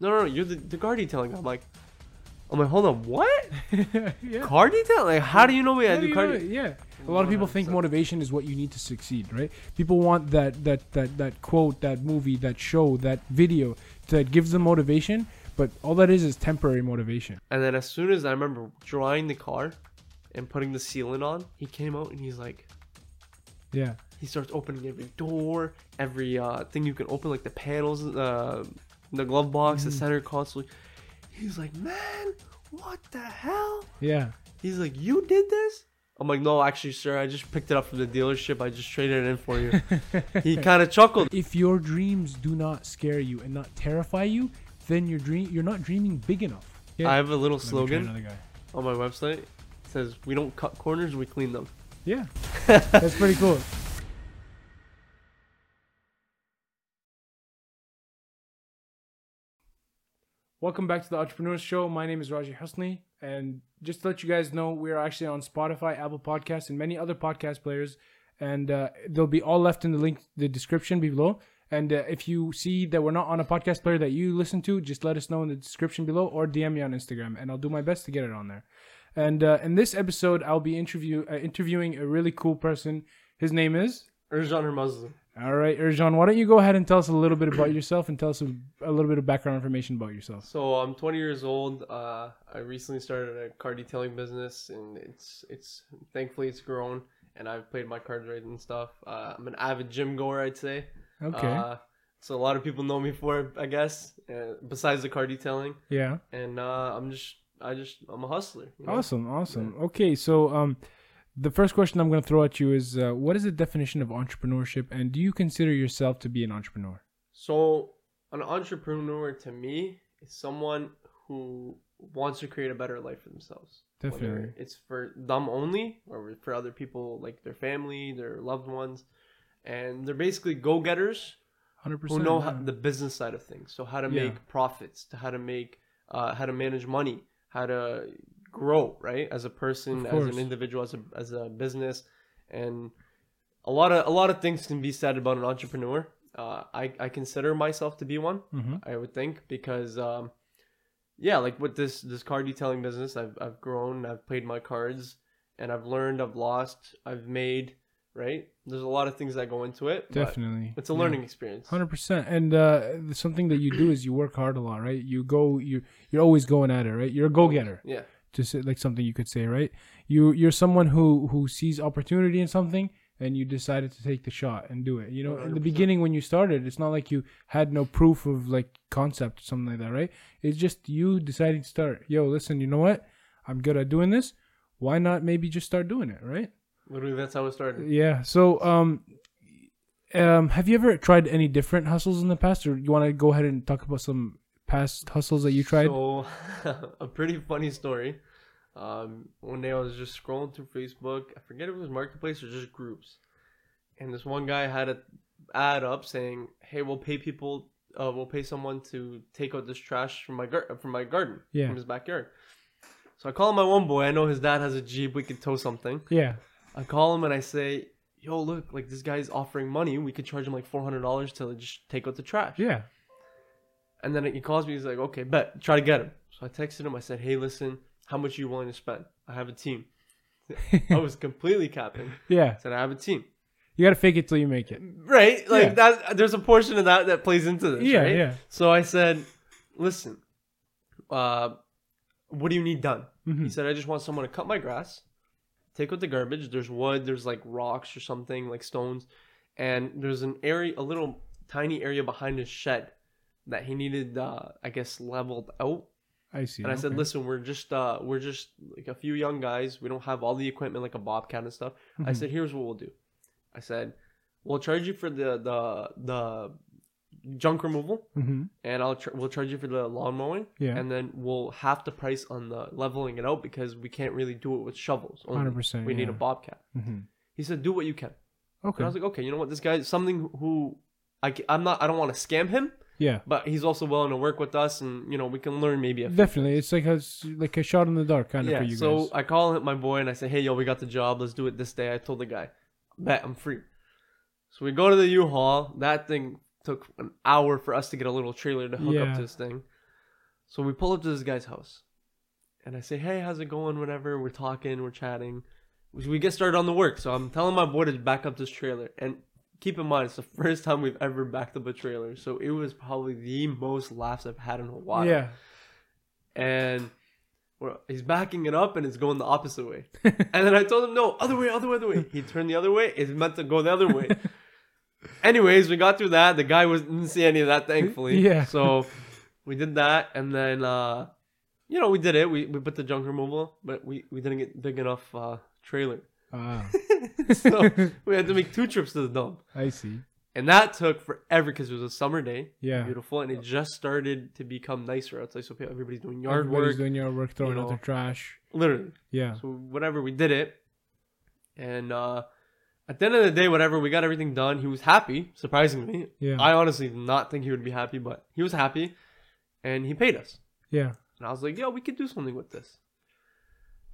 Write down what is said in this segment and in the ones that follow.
no, no, no, you're the, the car detailing. guy." I'm like, I'm like, hold on, what? yeah. Car detailing? Like, how do you know me? How had do do you car? know de- yeah. A lot of people think motivation is what you need to succeed, right? People want that that that that quote, that movie, that show, that video that gives them motivation, but all that is is temporary motivation. And then as soon as I remember drawing the car and putting the sealant on, he came out and he's like, Yeah. he starts opening every door, every uh, thing you can open, like the panels, uh, the glove box, the Mhm. center console. He's like, man, what the hell? Yeah. He's like, you did this? I'm like, no, actually, sir, I just picked it up from the dealership. I just traded it in for you. he kind of chuckled. If your dreams do not scare you and not terrify you, then your dream you're not dreaming big enough. I have a little Let slogan guy. on my website. It says, we don't cut corners, we clean them. Yeah. That's pretty cool. Welcome back to the Entrepreneurs Show. My name is Raji Husni, and just to let you guys know, we are actually on Spotify, Apple Podcasts, and many other podcast players. And uh, they'll be all left in the link, the description below. And uh, if you see that we're not on a podcast player that you listen to, just let us know in the description below or DM me on Instagram, and I'll do my best to get it on there. And uh, in this episode, I'll be interview uh, interviewing a really cool person. His name is. Ercan Muslim. All right, Ercan, why don't you go ahead and tell us a little bit about yourself and tell us a, a little bit of background information about yourself? So I'm 20 years old. Uh, I recently started a car detailing business, and it's it's thankfully it's grown, and I've played my cards right and stuff. Uh, I'm an avid gym goer, I'd say. Okay. Uh, so a lot of people know me for it, I guess. Uh, besides the car detailing, yeah. and uh, I'm just I just I'm a hustler. you know? Awesome. Awesome. Okay. So, um, the first question I'm going to throw at you is uh, what is the definition of entrepreneurship and do you consider yourself to be an entrepreneur? So an entrepreneur to me is someone who wants to create a better life for themselves. Whether Definitely. it's for them only or for other people like their family, their loved ones. And they're basically go-getters 100%. who know how, the business side of things. So how to Yeah. make profits, to how to make uh, how to manage money, how to grow, right? As a person, as an individual, as a as a business. And a lot of a lot of things can be said about an entrepreneur. Uh, I, I consider myself to be one. Mhm. I would think because um, yeah, like with this this car detailing business, I've I've grown, I've played my cards, and I've learned, I've lost, I've made. Right? There's a lot of things that go into it. Definitely. It's a Yeah. learning experience. Hundred percent, and uh, something that you do is you work hard a lot, right? You go, you you're always going at it, right? You're a go getter, Yeah. Just like something you could say, right? You you're someone who who sees opportunity in something, and you decided to take the shot and do it. You know, in the beginning when you started, it's not like you had no proof of like concept or something like that, right? It's just you deciding to start. Yo, listen, you know what? I'm good at doing this. Why not maybe just start doing it, right? Literally, that's how it started. Yeah. So, um, um, have you ever tried any different hustles in the past, or you want to go ahead and talk about some past hustles that you tried? So, a pretty funny story. Um, one day I was just scrolling through Facebook. I forget if it was Marketplace or just groups, and this one guy had a ad up saying, "Hey, we'll pay people. Uh, we'll pay someone to take out this trash from my gar- from my garden, Yeah. from his backyard." So I call my one boy. I know his dad has a jeep. We could tow something. yeah. I call him and I say, "Yo, look, like this guy's offering money. We could charge him like four hundred dollars to just take out the trash." Yeah. And then he calls me. He's like, "Okay, bet. Try to get him." So I texted him. I said, "Hey, listen, how much are you willing to spend? I have a team." I was completely capping. yeah. I said, "I have a team." You gotta fake it till you make it. Right? Like Yeah. that. There's a portion of that that plays into this. Yeah. right? Yeah. So I said, "Listen, uh, what do you need done?" He Mhm. said, "I just want someone to cut my grass, take out the garbage. There's wood. There's like rocks or something, like stones, and there's an area, a little tiny area behind his shed." That he needed, uh, I guess, leveled out. I see. And I said, okay. listen, we're just uh we're just like a few young guys. We don't have all the equipment like a bobcat and stuff. I Mhm. said, here's what we'll do. I said, we'll charge you for the the the junk removal, Mhm. and I'll tr- we'll charge you for the lawn mowing, Yeah. and then we'll half the price on the leveling it out because we can't really do it with shovels. only. 100%, We need a yeah. bobcat. Mhm. He said, do what you can. And Okay. I was like, okay, you know what? This guy is something who I I'm not. I don't want to scam him, yeah. but he's also willing to work with us, and you know we can learn maybe a few Definitely, it's like a like a shot in the dark kind of yeah, for you guys. so guys. I call him my boy and I say, "Hey, yo, we got the job. Let's do it this day." I told the guy, "Bet I'm free." So we go to the U-Haul. That thing took an hour for us to get a little trailer to hook Yeah. up to this thing. So we pull up to this guy's house, and I say, "Hey, how's it going?" Whatever. We're talking, we're chatting. We get started on the work. So I'm telling my boy to back up this trailer, and keep in mind, it's the first time we've ever backed up a trailer. So it was probably the most laughs I've had in a while. Yeah. And we're, he's backing it up, and it's going the opposite way. and then I told him, "No, other way, other way, other way." He turned the other way. It's meant to go the other way. Anyways, we got through that. The guy was didn't see any of that, thankfully. Yeah. So we did that, and then uh, you know we did it. We we put the junk removal, but we we didn't get big enough uh, trailer, Ah, so we had to make two trips to the dump, I see. and that took forever because it was a summer day, Yeah. beautiful, and it just started to become nicer outside. So everybody's doing yard Everybody's work, doing yard work, throwing you out know. their trash. literally. Yeah. So whatever, we did it, and uh, at the end of the day, whatever, we got everything done. He was happy, surprisingly. Yeah. I honestly did not think he would be happy, but he was happy, and he paid us. yeah. And I was like, yo, we could do something with this.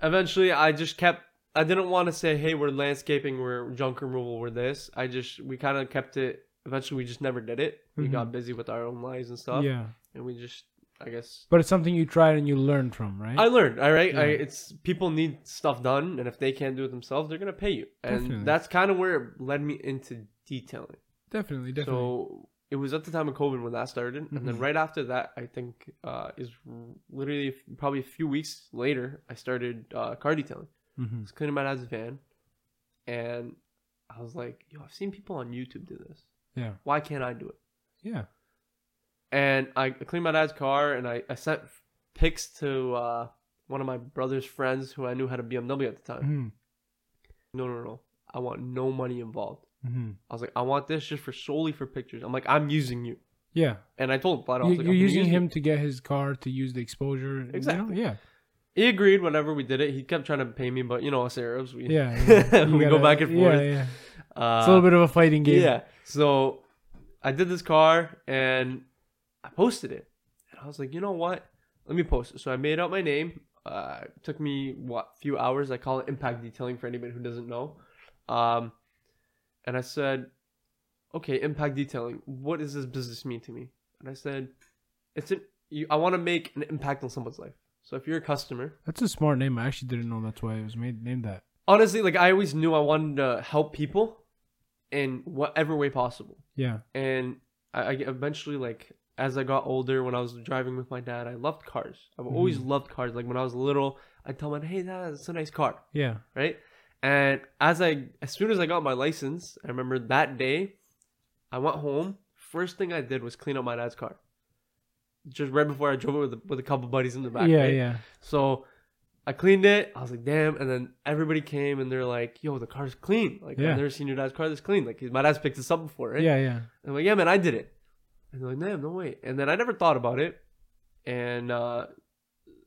Eventually, I just kept. I didn't want to say, hey, we're landscaping, we're junk removal, we're this. I just we kind of kept it. Eventually, we just never did it. We Mhm. got busy with our own lives and stuff, Yeah. and we just, I guess, But it's something you tried and you learned from, right? I learned, all right. I, it's people need stuff done, and if they can't do it themselves, they're gonna pay you, and Definitely. that's kind of where it led me into detailing. definitely, definitely. So it was at the time of COVID when that started, and then Mhm. right after that, I think uh, is literally probably a few weeks later, I started uh, car detailing. I hmm was cleaning my dad's van, and I was like, "Yo, I've seen people on YouTube do this. Yeah. Why can't I do it?" Yeah. And I cleaned my dad's car, and I, I sent pics to uh, one of my brother's friends who I knew had a BMW at the time. hmm No, no, no. I want no money involved. hmm I was like, I want this just for solely for pictures. I'm like, I'm using you. Yeah. And I told him flat out, I You, was like, you're "I'm gonna using use you." him to get his car to use the exposure. you know? Exactly. Yeah. He agreed whenever we did it. He kept trying to pay me, but you know us Arabs, we Yeah. yeah. We go gotta- back and Yeah. forth. Yeah. Uh, It's a little bit of a fighting game. Yeah. So I did this car and I posted it. And I was like, you know what? Let me post it. So I made out my name. Uh, it took me what few hours. I call it impact detailing for anybody who doesn't know. Um, and I said, okay, impact detailing. What does this business mean to me? And I said, it's an, you, I want to make an impact on someone's life. So if you're a customer, That's a smart name. I actually didn't know that's why it was made named that. honestly, like I always knew I wanted to help people in whatever way possible. Yeah. and I, I eventually like as I got older when I was driving with my dad I loved cars I've always Mhm. loved cars like when I was little I'd tell my dad hey dad it's a nice car Yeah. right and as I as soon as I got my license I remember that day I went home first thing I did was clean up my dad's car just right before I drove it with, with a couple buddies in the back yeah. right? Yeah. so I cleaned it. I was like, damn. And then everybody came and they're like, yo, the car's clean. Like, Yeah. I've never seen your dad's car this clean. Like, my dad's picked this up before, right? Yeah. Yeah. And I'm like, yeah, man, I did it. And they're like, damn, no way. And then I never thought about it. And uh,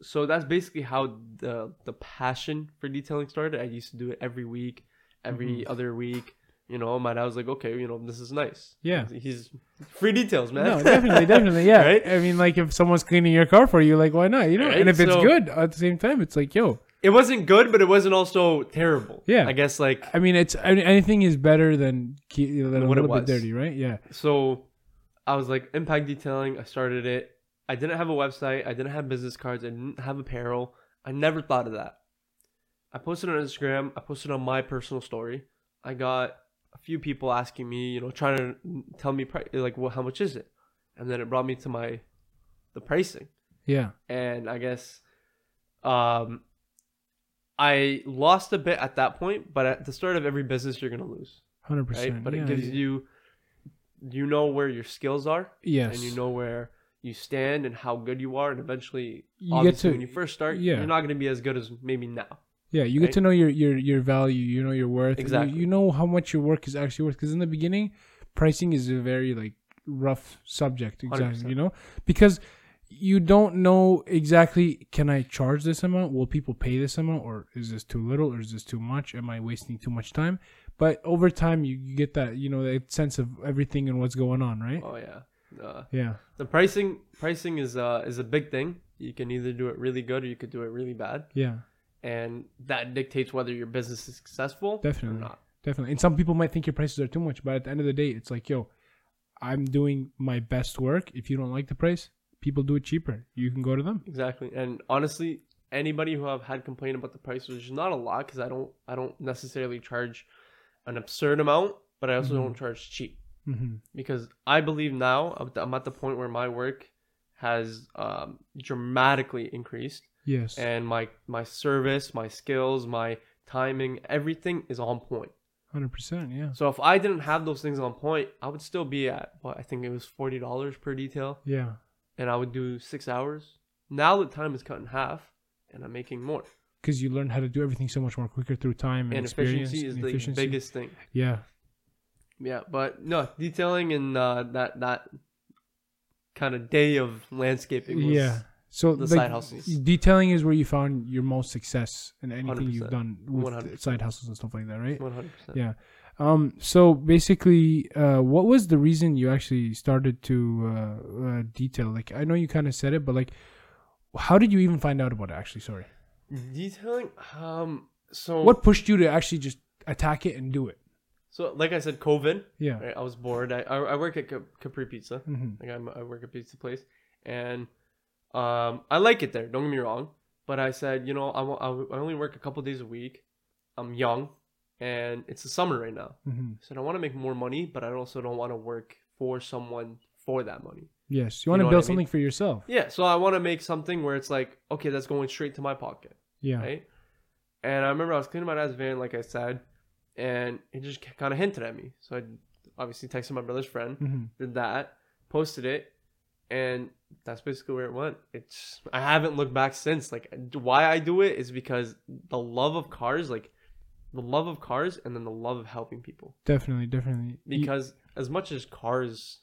so that's basically how the the passion for detailing started. I used to do it every week, every Mm-hmm. other week. You know, my dad was like, okay, you know, this is nice. Yeah. He's free details, man. No, definitely, definitely, yeah. Right? I mean, like if someone's cleaning your car for you, like why not? You know, Right? and if it's good at the same time, it's like, yo, it wasn't good, but it wasn't also terrible. Yeah. I guess like I mean, it's I mean, anything is better than than a What it little bit was. dirty, right? Yeah, So I was like, impact detailing. I started it. I didn't have a website. I didn't have business cards. I didn't have apparel. I never thought of that. I posted on Instagram. I posted on my personal story. I got few people asking me, you know, trying to tell me pri- like, well, how much is it? And then it brought me to my the pricing. yeah, And I guess um I lost a bit at that point, but at the start of every business you're gonna lose. hundred Right? percent. But yeah, it gives yeah. you you know where your skills are yes, and you know where you stand and how good you are and eventually You get obviously to- when you first start yeah. you're not going to be as good as maybe now yeah, you get to know your your your value. You know your worth. and you- Exactly. You, know how much your work is actually worth. Because in the beginning, pricing is a very like rough subject. Exactly. 100%. You know because you don't know exactly can I charge this amount? Will people pay this amount, or is this too little, or is this too much? Am I wasting too much time? But over time, you, you get that you know that sense of everything and what's going on, right? oh yeah uh, Yeah. the pricing pricing is uh is a big thing you can either do it really good or you could do it really bad Yeah. And that dictates whether your business is successful Definitely. or not Definitely. And some people might think your prices are too much, but at the end of the day, it's like, yo, I'm doing my best work. If you don't like the price, people do it cheaper. You can go to them. Exactly. And honestly, anybody who I've had complain about the price, which is not a lot because I don't I don't necessarily charge an absurd amount, but I also Mhm. don't charge cheap Mm-hmm. because I believe now I'm at the- I'm at the point where my work has um, dramatically increased Yes. and my my service, my skills, my timing, everything is on point. Hundred percent. Yeah. So if I didn't have those things on point, I would still be at what I think it was forty dollars per detail, Yeah. and I would do six hours. Now the time is cut in half, and I'm making more. Because you learn how to do everything so much more quicker through time and, And experience efficiency is and the efficiency. biggest thing. Yeah. Yeah, but no detailing and uh, that that kind of day of landscaping. Was, yeah. So the like, side hustles. detailing is where you found your most success in anything you've done with 100%. side hustles and stuff like that, right? one hundred percent. Yeah. Um. So basically, uh, what was the reason you actually started to uh, uh detail? Like, I know you kind of said it, but like, how did you even find out about it? Actually, sorry. Detailing. Um. So What pushed you to actually just attack it and do it? So like I said, COVID. Yeah. Right, I was bored. I I, I work at Capri Pizza. hmm Like I'm, I work at pizza place, and um, I like it there. Don't get me wrong, but I said, you know, I, I w- I only work a couple days a week. I'm young, and it's the summer right now. hmm I I want to make more money, but I also don't want to work for someone for that money. Yes. You want to build I mean? something for yourself. Yeah, so I want to make something where it's like, okay, that's going straight to my pocket, Yeah. right? And I remember I was cleaning my dad's van, like I said, and he just kind of hinted at me. So I obviously texted my brother's friend, hmm did that, posted it, and that's basically where it went. It's I haven't looked back since. Like why I do it is because the love of cars, like the love of cars, and then the love of helping people. Definitely. Definitely. You- Because as much as cars,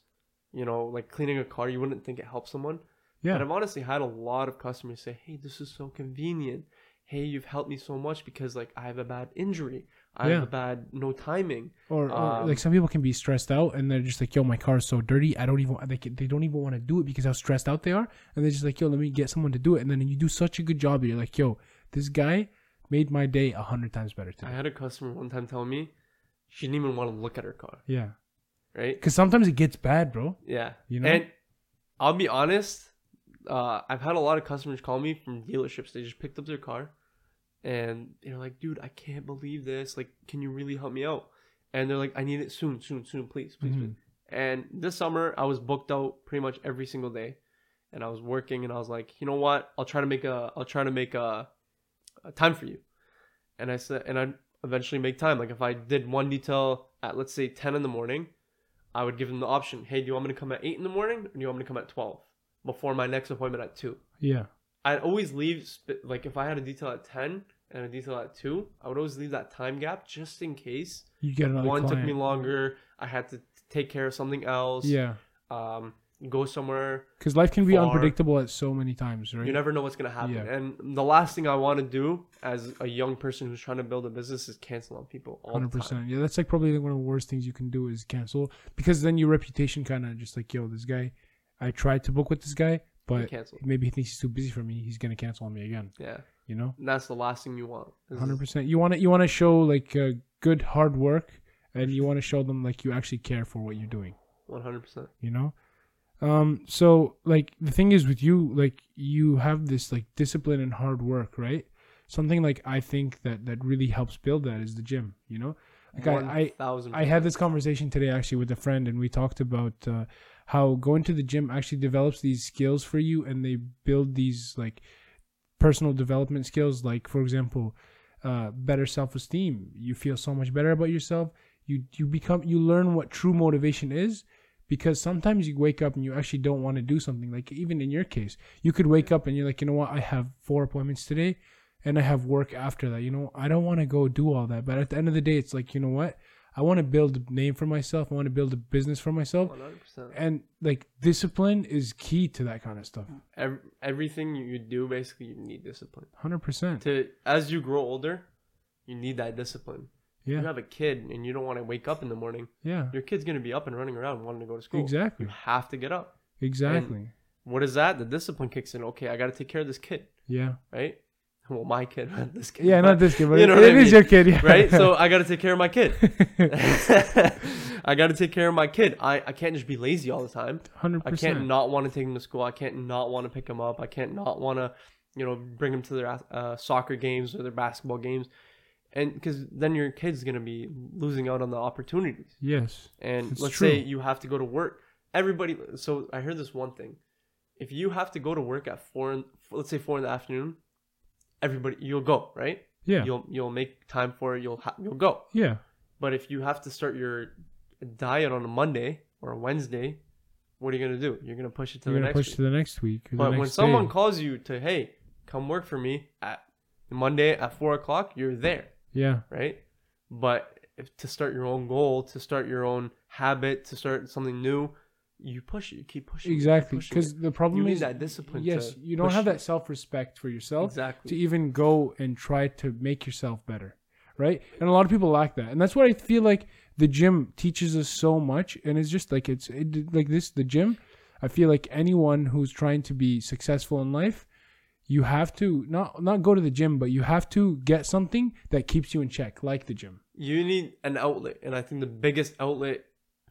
you know, like cleaning a car, you wouldn't think it helps someone. yeah. But I've honestly had a lot of customers say, "Hey, this is so convenient. Hey, you've helped me so much because like I have a bad injury. I Yeah. have a bad no timing. Or, or Um, like some people can be stressed out and they're just like, "Yo, my car is so dirty. I don't even they, they don't even want to do it because how stressed out they are." And they're just like, "Yo, let me get someone to do it." And then you do such a good job. You're like, "Yo, this guy made my day a hundred times better today. I had a customer one time tell me she didn't even want to look at her car. Yeah, Right? because sometimes it gets bad, bro. Yeah. You know? And I'll be honest, uh, I've had a lot of customers call me from dealerships. They just picked up their car and they're like, dude, I can't believe this. Like, can you really help me out? And they're like, I need it soon, soon, soon, please, please, Mhm. please. And this summer, I was booked out pretty much every single day. And I was working and I was like, you know what? I'll try to make a, I'll try to make a, a time for you. And I said, and I eventually make time. Like if I did one detail at, let's say 10 in the morning, I would give them the option. Hey, do you want me to come at eight in the morning, or do you want me to come at twelve before my next appointment at two? Yeah, I'd always leave like if I had a detail at ten and a detail at two, I would always leave that time gap just in case you get another one client. took me longer. I had to take care of something else. Yeah, Um, go somewhere. because life can be Far. unpredictable at so many times, right? You never know what's gonna happen. Yeah. And the last thing I want to do as a young person who's trying to build a business is cancel on people Hundred percent. Yeah, that's like probably one of the worst things you can do is cancel because then your reputation kind of just like, yo, this guy. I tried to book with this guy, but maybe he thinks he's too busy for me. He's gonna cancel on me again. Yeah, You know, and that's the last thing you want. hundred percent. You want to you want to show like uh, good hard work, and you want to show them like you actually care for what you're doing. One hundred percent. You know. Um. So like the thing is with you, like you have this like discipline and hard work, right? Something like I think that that really helps build that is the gym. You know. Like I, I. I had this conversation today actually with a friend, and we talked about uh, how going to the gym actually develops these skills for you, and they build these like personal development skills. Like for example, uh, better self esteem. You feel so much better about yourself. You you become you learn what true motivation is. Because sometimes you wake up and you actually don't want to do something. Like even in your case, you could wake up and you're like, you know what, I have four appointments today, and I have work after that. You know, I don't want to go do all that. But at the end of the day, it's like, you know what? I want to build a name for myself. I want to build a business for myself. One hundred percent. And like discipline is key to that kind of stuff. Ev- everything you do basically you need discipline 100%. to as you grow older you need that discipline Yeah. you have a kid and you don't want to wake up in the morning Yeah. your kid's going to be up and running around wanting to go to school Exactly. you have to get up Exactly. what is that the discipline kicks in okay i got to take care of this kid Yeah. right well, my kid, not this kid. Yeah, but- not this kid, but you it, know I it is mean, your kid, yeah. right? So I got to take care of my kid. I got to take care of my kid. I, I can't just be lazy all the time. 100%. I can't not want to take him to school. I can't not want to pick him up. I can't not want to, you know, bring him to their uh, soccer games or their basketball games, and because then your kid's gonna be losing out on the opportunities. Yes, And It's let's true. say you have to go to work. Everybody. So I heard this one thing: if you have to go to work at four, in, let's say four in the afternoon, everybody you'll go right. yeah, You'll you'll make time for it. You'll ha- you'll go. yeah, But if you have to start your diet on a Monday or a Wednesday, what are you gonna do? You're gonna push it to you're the gonna next push week. to the next week. or the But when someone day. calls you to hey, come work for me at Monday at four o'clock, you're there, yeah, right? But if, to start your own goal, to start your own habit, to start something new, you push it. You keep pushing. exactly, because the problem you need is that discipline. yes, to you don't have that self respect for yourself exactly. to even go and try to make yourself better, right? And a lot of people lack that, and that's what I feel like the gym teaches us so much. And it's just like it's it, like this, the gym. I feel like anyone who's trying to be successful in life, you have to not not go to the gym, but you have to get something that keeps you in check, like the gym. You need an outlet, and I think the biggest outlet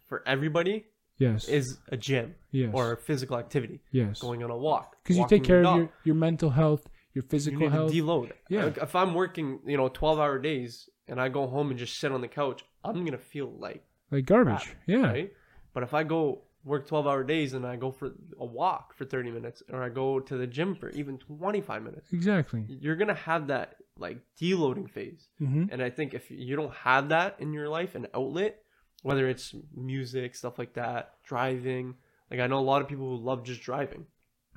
for everybody Yes, is a gym yes, or physical activity, yes, going on a walk. because you take care of your your mental health, your physical you need health. to deload. Yeah. Like, if I'm working, you know, 12 hour days and I go home and just sit on the couch, I'm going to feel like, like garbage. crap, yeah, right? But if I go work 12 hour days and I go for a walk for 30 minutes or I go to the gym for even 25 minutes, exactly. you're going to have that like deloading phase. hmm And I think if you don't have that in your life, an outlet, whether it's music, stuff like that, driving, like I know a lot of people who love just driving,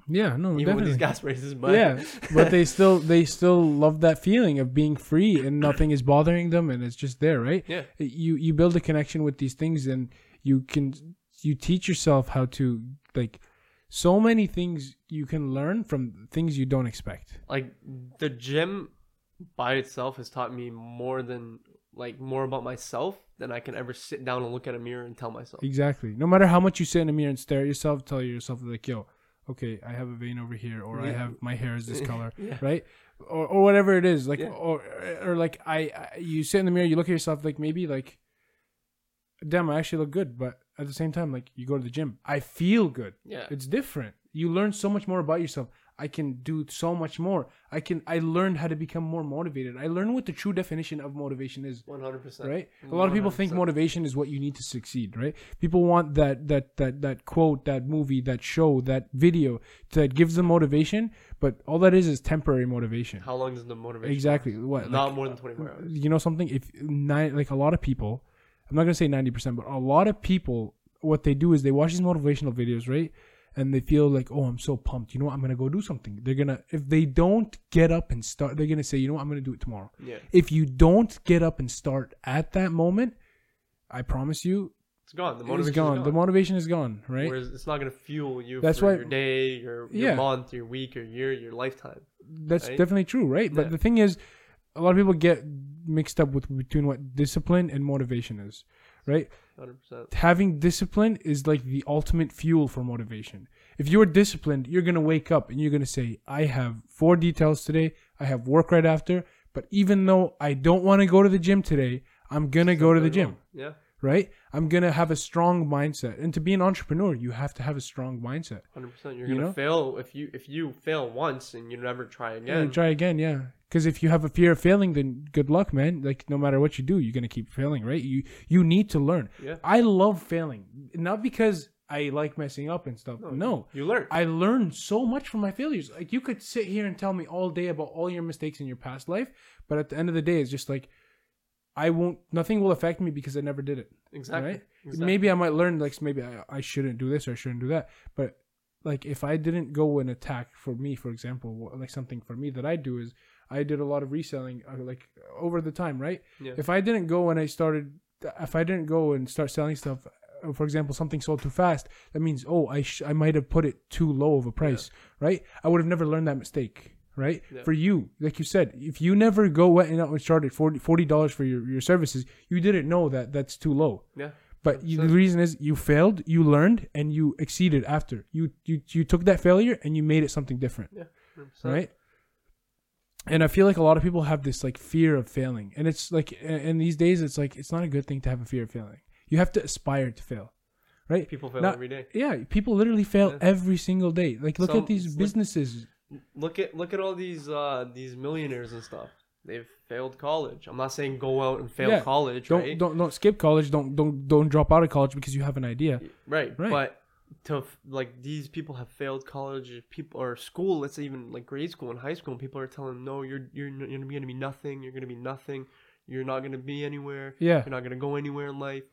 Yeah, no, even definitely. with these gas prices, but yeah, but they still they still love that feeling of being free and nothing is bothering them and it's just there, right? yeah. You you build a connection with these things and you can you teach yourself how to like so many things you can learn from things you don't expect. like the gym by itself has taught me more than like more about myself than I can ever sit down and look at a mirror and tell myself. Exactly. No matter how much you sit in a mirror and stare at yourself, tell yourself like, "Yo, okay, I have a vein over here, or I have my hair is this color." Yeah. right or, or whatever it is like Yeah. or or like I, I you sit in the mirror you look at yourself like maybe like damn i actually look good but at the same time like you go to the gym i feel good Yeah. it's different you learn so much more about yourself i can do so much more. I can i learned how to become more motivated. I learned what the true definition of motivation is. 100%. right? A lot of people think motivation is what you need to succeed right? People want that that that that quote that movie that show that video that gives them motivation but all that is is temporary motivation. How long does the motivation? exactly. Last? what Not like, more than 24 hours. you know something? If nine like a lot of people i'm not gonna say 90% but a lot of people what they do is they watch these motivational videos right and they feel like oh i'm so pumped you know what i'm gonna go do something they're gonna if they don't get up and start they're gonna say you know what i'm gonna do it tomorrow Yeah. if you don't get up and start at that moment i promise you It's gone. The motivation gone. is the gone. motivation is gone right Whereas it's not going to fuel you That's for why- your day, your, your Yeah. month, your week, your year, your lifetime. that's right? definitely true right but the thing is a lot of people get mixed up with between what discipline and motivation is right 100%. having discipline is like the ultimate fuel for motivation. If you're disciplined, you're going to wake up and you're going to say, I have four details today. I have work right after. But even though I don't want to go to the gym today, I'm going to go to the gym, Yeah. Right? I'm going to have a strong mindset. And to be an entrepreneur, you have to have a strong mindset. 100%. You're You going to know? fail if you if you fail once and you never try again. And try again, yeah. Because if you have a fear of failing, then good luck, man. Like no matter what you do, you're gonna keep failing, right? You you need to learn. Yeah. I love failing, not because I like messing up and stuff. No, You learn. I learned so much from my failures. Like you could sit here and tell me all day about all your mistakes in your past life, but at the end of the day, it's just like I won't. Nothing will affect me because I never did it. exactly. Right? exactly. Maybe I might learn like maybe I, I shouldn't do this or I shouldn't do that. But like if I didn't go and attack for me, for example, like something for me that I do is I did a lot of reselling uh, like over the time, right? Yeah. If I didn't go and I started, if I didn't go and start selling stuff, uh, for example, something sold too fast, that means oh I sh- I might have put it too low of a price, right? I would have never learned that mistake. Right Yeah. for you, like you said, if you never go went and out and started 40 dollars for your, your services, you didn't know that that's too low. yeah. But you, the reason is you failed, you learned, and you exceeded after. You you you took that failure and you made it something different, 100%. right? and I feel like a lot of people have this like fear of failing, and it's like, in these days, it's like it's not a good thing to have a fear of failing. You have to aspire to fail, right? People fail Not- every day. Yeah, people literally fail Yeah. every single day. Like, look Some- at these businesses. Look at look at all these uh these millionaires and stuff. They've failed college. I'm not saying go out and fail Yeah. college, Don't right? don't don't skip college. Don't don't don't drop out of college because you have an idea. right? Right. But to f- like these people have failed college. People or school. Let's say even like grade school and high school. And people are telling them, no, you're you're n- you're gonna be nothing. You're gonna be nothing. You're not gonna be anywhere. Yeah, You're not gonna go anywhere in life.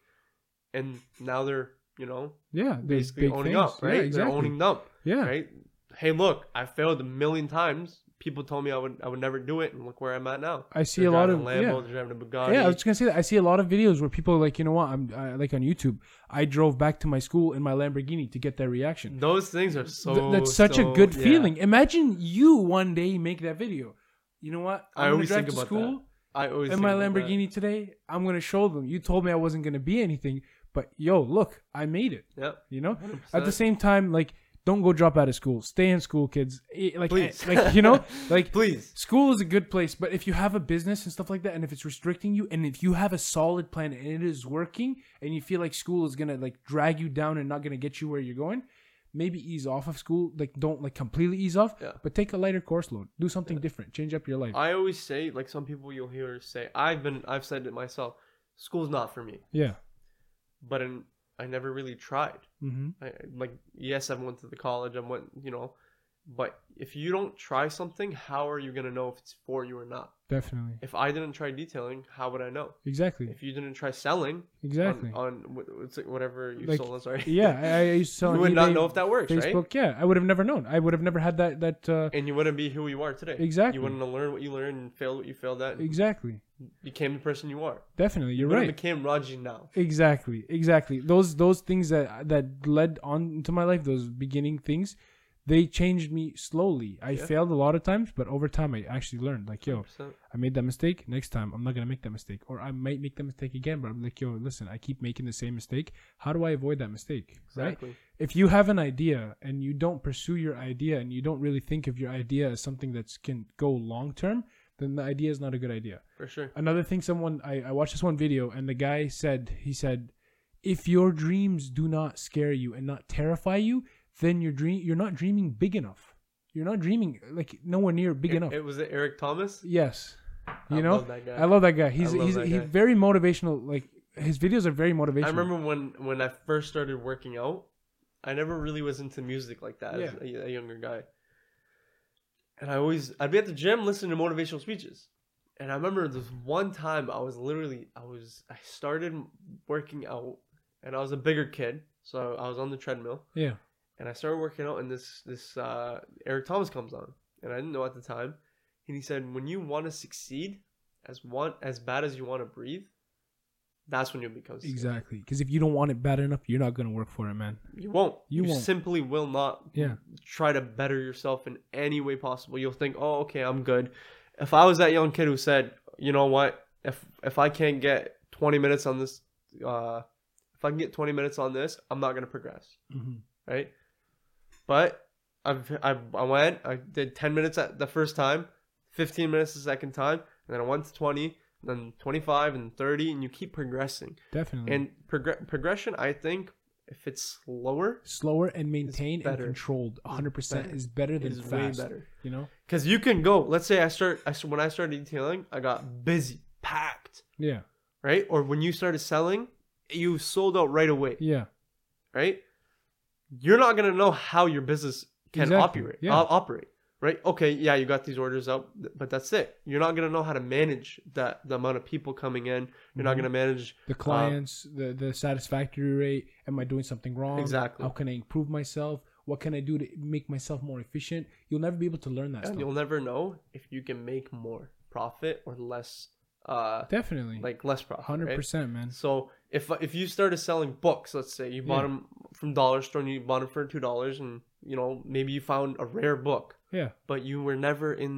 And now they're you know yeah. There's basically big owning things. up, right? Yeah, They're exactly. owning up, yeah, right? Hey, look, I failed a million times. People told me I would I would never do it, and look where I'm at now. I see They're a lot of Lambo, yeah. they're driving a Bugatti. Yeah, I was just gonna say that. I see a lot of videos where people are like, you know what? I'm I, like on YouTube. I drove back to my school in my Lamborghini to get that reaction. Those things are so. Th- that's such so- a good yeah. feeling. Imagine you one day make that video. You know what? I I'm gonna always drive think to about school I always in think my about that. Lamborghini today. I'm gonna show them. You told me I wasn't gonna be anything, but yo, look, I made it. Yep. You know. 100%. At the same time, like, don't go drop out of school. Stay in school, kids. Eh, Like, Please. eh, like you know, like Please. School is a good place, but if you have a business and stuff like that, and if it's restricting you, and if you have a solid plan and it is working, and you feel like school is gonna like drag you down and not gonna get you where you're going, maybe ease off of school. Like don't like completely ease off, Yeah. but take a lighter course load. Do something different. Change up your life. I always say, like some people you'll hear say, I've been, I've said it myself. School's not for me, yeah. but in, I never really tried. Mm-hmm. I, like, yes, I went to the college. I went, you know, but if you don't try something, how are you gonna know if it's for you or not? Definitely. If I didn't try detailing, how would I know? Exactly. If you didn't try selling Exactly. on, on wh- what's it- whatever you Like, sold, sorry. yeah, I, I used to sell you on would not know if that works, right? Facebook. Yeah, I would have never known. I would have never had that. That uh, And you wouldn't be who you are today. Exactly. You wouldn't have learned what you learned and failed what you failed at. Exactly. became the person you are. Definitely, you're you right. became Raji now. Exactly, exactly. Those those things that that led on into my life, those beginning things, they changed me slowly. I Yeah. failed a lot of times, but over time I actually learned. Like, yo, 100%. I made that mistake. Next time I'm not gonna make that mistake, or I might make that mistake again. But I'm like, yo, listen, I keep making the same mistake. How do I avoid that mistake? Right? Exactly. If you have an idea and you don't pursue your idea and you don't really think of your idea as something that can go long term, then the idea is not a good idea For sure. another thing someone I, I watched this one video and the guy said he said if your dreams do not scare you and not terrify you then your dream you're not dreaming big enough. You're not dreaming like nowhere near big It, enough. it was it Eric Thomas. yes. You I know? love that guy. i love that guy. He's he's, he's very motivational like his videos are very motivational. I remember when when I first started working out, I never really was into music like that as a, a younger guy. And I always I'd be at the gym listening to motivational speeches. And I remember this one time I was literally I was I started working out and I was a bigger kid, so I was on the treadmill. Yeah and I started working out and this this uh, Eric Thomas comes on and I didn't know at the time and he said when you want to succeed as one as bad as you want to breathe that's when you'll become successful. exactly because if you don't want it bad enough you're not gonna work for it man You won't. You You, won't. simply will not Yeah. try to better yourself in any way possible. You'll think, oh, okay, I'm good. If I was that young kid who said, you know what, if if I can't get 20 minutes on this, uh, if I can get 20 minutes on this, I'm not gonna progress, mm-hmm. right? But I've I, I went, I did 10 minutes at the first time, 15 minutes the second time, and then I went to 20, then 25 and 30, and you keep progressing. definitely And progr- progression, I think, if it's slower, slower and maintained and controlled 100% better. is better than is way fast better. you know Because you can go. Let's say I start. I when I started detailing, I got busy, packed, yeah right? Or when you started selling, you sold out right away, yeah right? You're not gonna know how your business can Exactly, operate. yeah. o- operate, right? Okay, yeah, you got these orders out, but that's it. You're not gonna know how to manage that the amount of people coming in. You're not Mhm. gonna manage the clients, the the satisfactory rate. Am I doing something wrong? Exactly. How can I improve myself? What can I do to make myself more efficient? You'll never be able to learn that and stuff. you'll never know if you can make more profit or less, uh, Definitely, like less profit. hundred right? percent, man. So if if you started selling books, let's say you bought Yeah. them from dollar store and you bought them for two dollars, and you know maybe you found a rare book, Yeah, but you were never in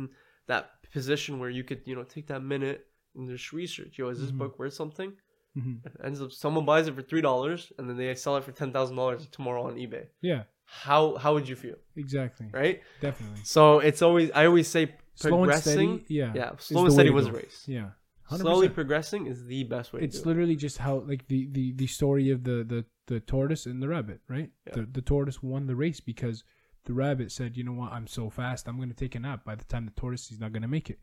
that position where you could you know take that minute and just research. Yo, is this Mhm. book worth something? hmm ends up someone buys it for three dollars and then they sell it for ten thousand dollars tomorrow on eBay. yeah, How how would you feel, exactly, right? definitely. So it's always I always say Slow and progressing- steady. Yeah. Yeah, slow and steady was a race. Yeah. 100%. Slowly progressing is the best way. it's to do it. literally just how like the the the story of the the the tortoise and the rabbit right Yeah. the the tortoise won the race because the rabbit said you know what i'm so fast i'm going to take a nap by the time the tortoise is not going to make it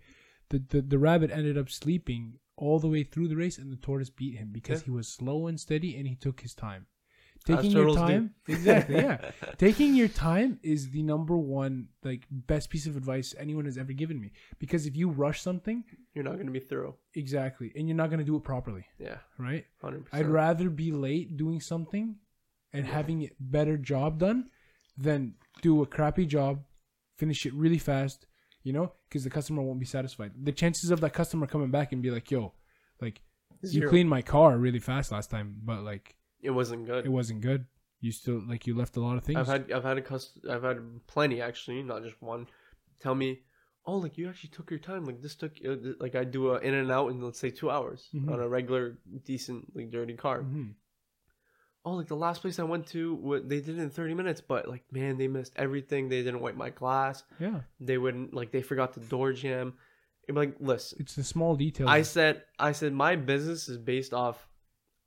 the, the the rabbit ended up sleeping all the way through the race and the tortoise beat him because Yeah. he was slow and steady and he took his time taking your turtles do. time? Exactly yeah. Taking your time is the number one like best piece of advice anyone has ever given me. Because if you rush something You're not gonna be thorough. exactly. And you're not going to do it properly. Yeah, right? Hundred I'd rather be late doing something and having a better job done than do a crappy job, finish it really fast, you know, because the customer won't be satisfied. The chances of that customer coming back and be like, "Yo, like you cleaned my car really fast last time, but like It wasn't good. it wasn't good. You still like you left a lot of things." I've had I've had a cust- I've had plenty actually, not just one. Tell me, oh, like you actually took your time. Like this took uh, like I do a in and out in let's say two hours Mhm. on a regular decently dirty car. Mhm. Oh, like the last place I went to, what they did it in thirty minutes, but like man, they missed everything. They didn't wipe my glass. Yeah, They wouldn't like they forgot the door jamb. I'm like, listen, it's the small details. I said I said my business is based off.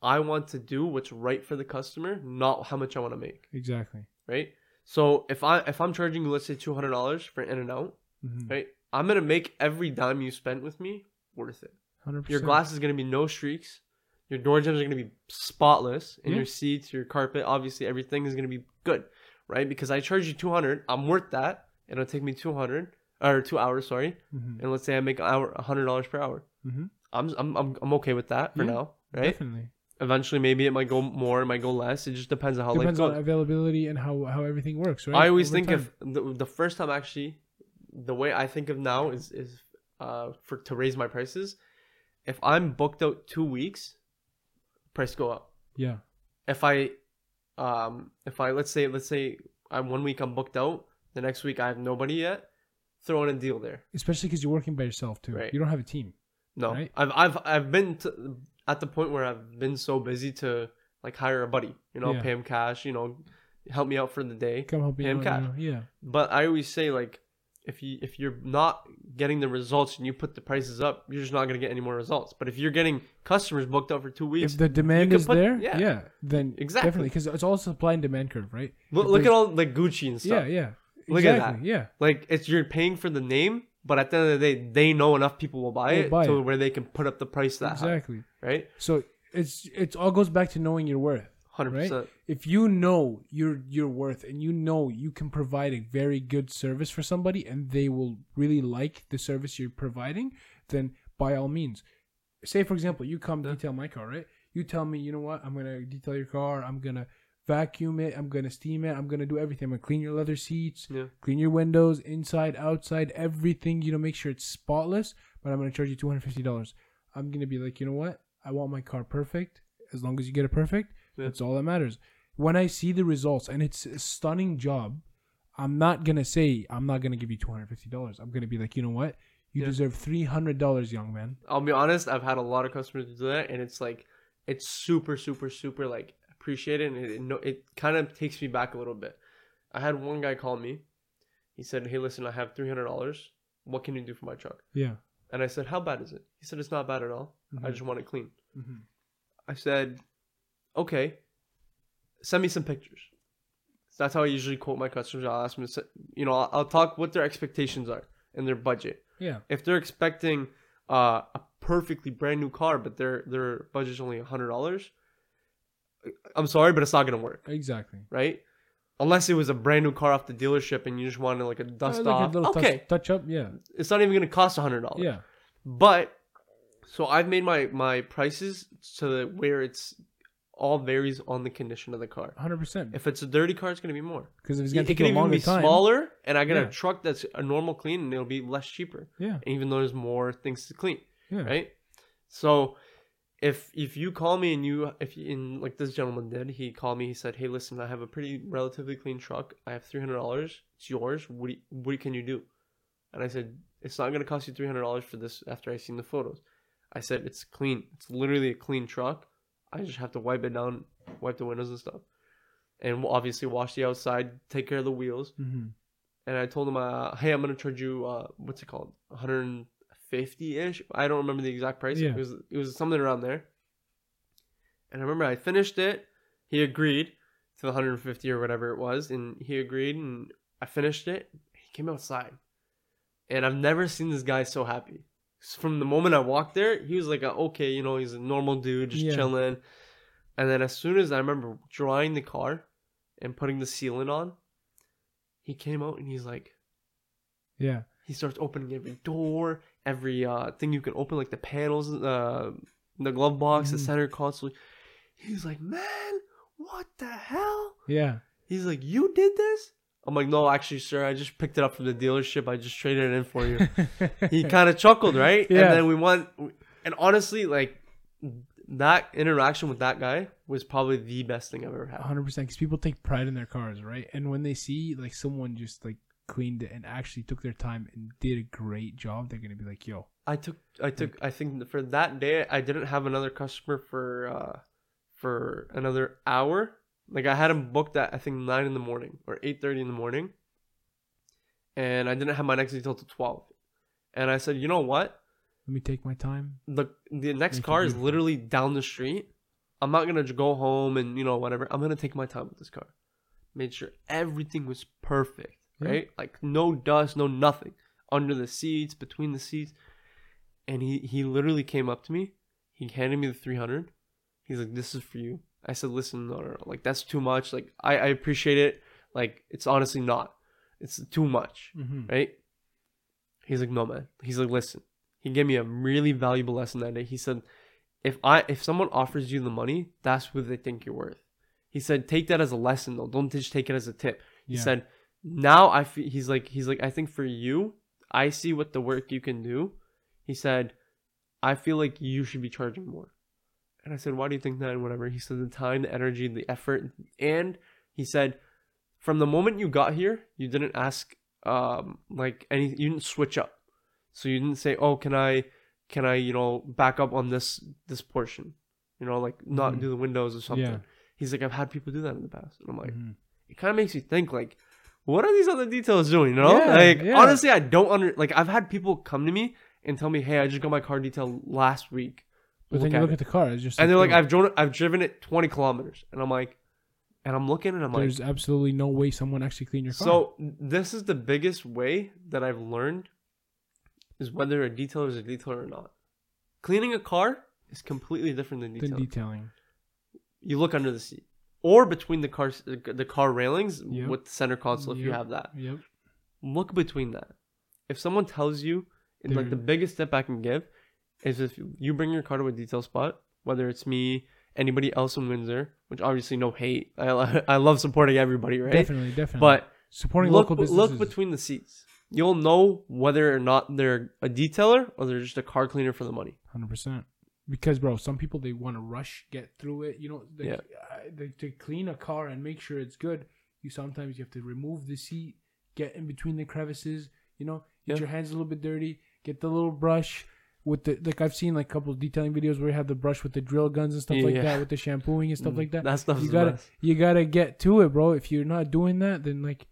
I want to do what's right for the customer, not how much I want to make. exactly. right? So if I if I'm charging you let's say two hundred dollars for in and out, Mhm. right? I'm gonna make every dime you spent with me worth it. 100%. Your glass is gonna be no streaks. Your door jambs are gonna be spotless, and Yeah. your seats, your carpet, obviously everything is gonna be good, right? Because I charge you two hundred, I'm worth that. It'll take me two hundred or two hours, sorry. Mhm. And let's say I make an hour hundred dollars per hour. Mhm. I'm I'm I'm, I'm okay with that for Yeah, now, right? Definitely Eventually, maybe it might go more, it might go less. It just depends on how depends on availability and how how everything works, right? I always Over think time. of the, the first time actually, the way I think of now is is uh for to raise my prices. If I'm booked out two weeks, price go up. yeah. If I, um, if I let's say let's say I'm one week I'm booked out, the next week I have nobody yet, throw in a deal there. especially because you're working by yourself too. Right. You don't have a team. No, Right. I've I've I've been to, at the point where I've been so busy to like hire a buddy, you know, Yeah. pay him cash, you know, help me out for the day. Come help me out. cash. You know? Yeah, But I always say like if you if you're not getting the results and you put the prices up, you're just not gonna get any more results. But if you're getting customers booked out for two weeks, if the demand is put- there, yeah. yeah, then Exactly. definitely because it's all supply and demand curve, right? look, look at all like Gucci and stuff. Yeah, yeah. Look at that. Yeah, Like it's you're paying for the name, but at the end of the day, they know enough people will buy it buy to it. where they can put up the price that exactly. high, right? So it's it's all goes back to knowing your worth. Hundred percent. If you know your your worth and you know you can provide a very good service for somebody and they will really like the service you're providing, then by all means. Say for example, you come detail my car, right? You tell me, you know what, I'm gonna detail your car, I'm gonna vacuum it, I'm gonna steam it, I'm gonna do everything. I'm gonna clean your leather seats, Yeah. clean your windows, inside, outside, everything, you know, make sure it's spotless, but I'm gonna charge you two hundred fifty dollars. I'm gonna be like, you know what? I want my car perfect. As long as you get it perfect, Yeah. that's all that matters. When I see the results and it's a stunning job, I'm not gonna say I'm not gonna give you two hundred fifty dollars. I'm gonna be like, you know what? You Yeah. deserve three hundred dollars, young man. I'll be honest, I've had a lot of customers do that, and it's like it's super, super, super like appreciated, and it it, it kind of takes me back a little bit. I had one guy call me. He said, "Hey, listen, I have three hundred dollars. What can you do for my truck?" Yeah. And I said, "How bad is it?" He said, "It's not bad at all. I Mhm. just want it clean." Mhm. I said, "Okay, send me some pictures." So that's how I usually quote my customers. I'll ask them to, you know, I'll, I'll talk what their expectations are and their budget. Yeah. If they're expecting uh, a perfectly brand new car, but their their budget's only hundred dollars, I'm sorry, but it's not gonna work, Exactly. right? Unless it was a brand new car off the dealership and you just wanted like a dust Uh, like off. touch- okay, touch, up. Yeah. it's not even gonna cost a hundred dollars. Yeah. But so I've made my my prices so that where it's all varies on the condition of the car. Hundred percent. If it's a dirty car, it's gonna be more. Because if it's gonna it take can you a even longer be time. smaller, and I get Yeah. a truck that's a normal clean, and it'll be less cheaper. Yeah. Even though there's more things to clean, Yeah. right? So if if you call me and you if you, in like this gentleman did, he called me. He said, "Hey, listen, I have a pretty relatively clean truck. I have three hundred dollars. It's yours. What you, what can you do?" And I said, "It's not gonna cost you three hundred dollars for this." After I seen the photos, I said, "It's clean. It's literally a clean truck. I just have to wipe it down, wipe the windows and stuff, and obviously wash the outside, take care of the wheels." hmm and I told him, uh, "Hey, I'm gonna charge you uh, what's it called, 150 ish. I don't remember the exact price. Yeah. It was it was something around there." And I remember I finished it. He agreed to the 150 or whatever it was, and he agreed, and I finished it. He came outside, and I've never seen this guy so happy. From the moment I walked there, he was like, a, "Okay, you know, he's a normal dude, just Yeah. chilling." And then as soon as I remember drying the car and putting the sealant on, he came out and he's like, Yeah. he starts opening every door, every uh thing you can open, like the panels, uh, the glove box, the Mhm. center console. He's like, man, what the hell? Yeah. He's like, you did this? I'm like, no, actually, sir, I just picked it up from the dealership. I just traded it in for you. he kind of chuckled, right? Yeah. And then we went, and honestly, like that interaction with that guy was probably the best thing I've ever had. 100% because people take pride in their cars, right? And when they see like someone just like cleaned it and actually took their time and did a great job, they're gonna be like, "Yo, I took I took I think for that day I didn't have another customer for uh for another hour. Like I had him booked at I think nine in the morning or eight thirty in the morning. And I didn't have my next till twelve. And I said, you know what? let me take my time." The the next Make car is literally down the street. I'm not gonna go home and you know whatever. I'm gonna take my time with this car. Made sure everything was perfect, Yeah. right? Like no dust, no nothing under the seats, between the seats. And he he literally came up to me. He handed me the 300. He's like, "This is for you." I said, "Listen, no, no, no. like that's too much. Like I I appreciate it. Like it's honestly not. It's too much." Mm-hmm. right? He's like, no, man. He's like, listen. He gave me a really valuable lesson that day. He said, if I if someone offers you the money, that's what they think you're worth. He said, take that as a lesson though. Don't just take it as a tip. He Yeah. said, now I feel he's like he's like I think for you, I see what the work you can do. He said, I feel like you should be charging more. And I said, why do you think that? And whatever. He said, the time, the energy, the effort, and he said, from the moment you got here, you didn't ask um like any you didn't switch up so you didn't say oh can i can i you know back up on this this portion you know like not Mhm. do the windows or something Yeah. he's like i've had people do that in the past and i'm like Mhm. it kind of makes you think like what are these other details doing you know Yeah, like yeah. honestly i don't under like i've had people come to me and tell me hey i just got my car detailed last week But Look then you look it. at the car; it's just and they're like i've driven i've driven it 20 kilometers and i'm like and i'm looking and i'm like there's absolutely no way someone actually cleaned your car. so this is the biggest way that I've learned is whether a detailer is a detailer or not. Cleaning a car is completely different than detailing. detailing. you look under the seat or between the car the car railings Yep. with the center console if you have that. Yep. Look between that. If someone tells you, and like the biggest tip I can give is if you bring your car to a detail spot, whether it's me, anybody else in Windsor, which obviously no hate. I I love supporting everybody, right? Definitely, definitely. But supporting look, local businesses. look between the seats. You'll know whether or not they're a detailer or they're just a car cleaner for the money. Hundred percent. Because bro, some people they want to rush, get through it. You know, they, Yeah. they, to clean a car and make sure it's good. You sometimes you have to remove the seat, get in between the crevices. You know, get Yeah. your hands a little bit dirty. Get the little brush with the like I've seen like a couple of detailing videos where you have the brush with the drill guns and stuff like Yeah. that with the shampooing and stuff mm, like that. That stuff's You gotta you gotta get to it, bro. If you're not doing that, then like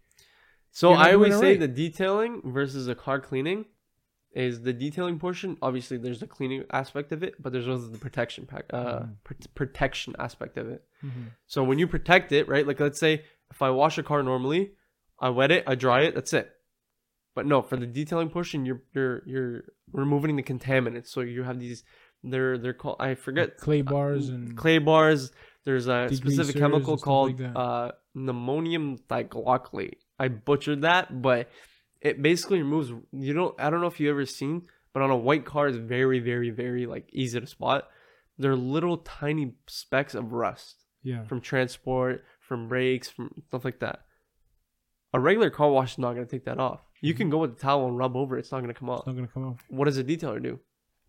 So I always say right. the detailing versus the car cleaning is the detailing portion. Obviously, there's the cleaning aspect of it, but there's also the protection pack, uh, Mhm. pr- protection aspect of it. mhm. So when you protect it, right? Like let's say if I wash a car normally, I wet it, I dry it, that's it. But no, for the detailing portion, you're you're you're removing the contaminants. So you have these, they're they're called I forget clay bars and clay bars. There's a specific chemical called like uh, ammonium thioglycolate. I butchered that, but it basically removes. You don't. I don't know if you ever seen, but on a white car, it's very, very, very like easy to spot. They're little tiny specks of rust yeah, from transport, from brakes, from stuff like that. A regular car wash is not gonna take that off. You mm-hmm. can go with the towel and rub over it; it's not gonna come off it's not gonna come off. what does a detailer do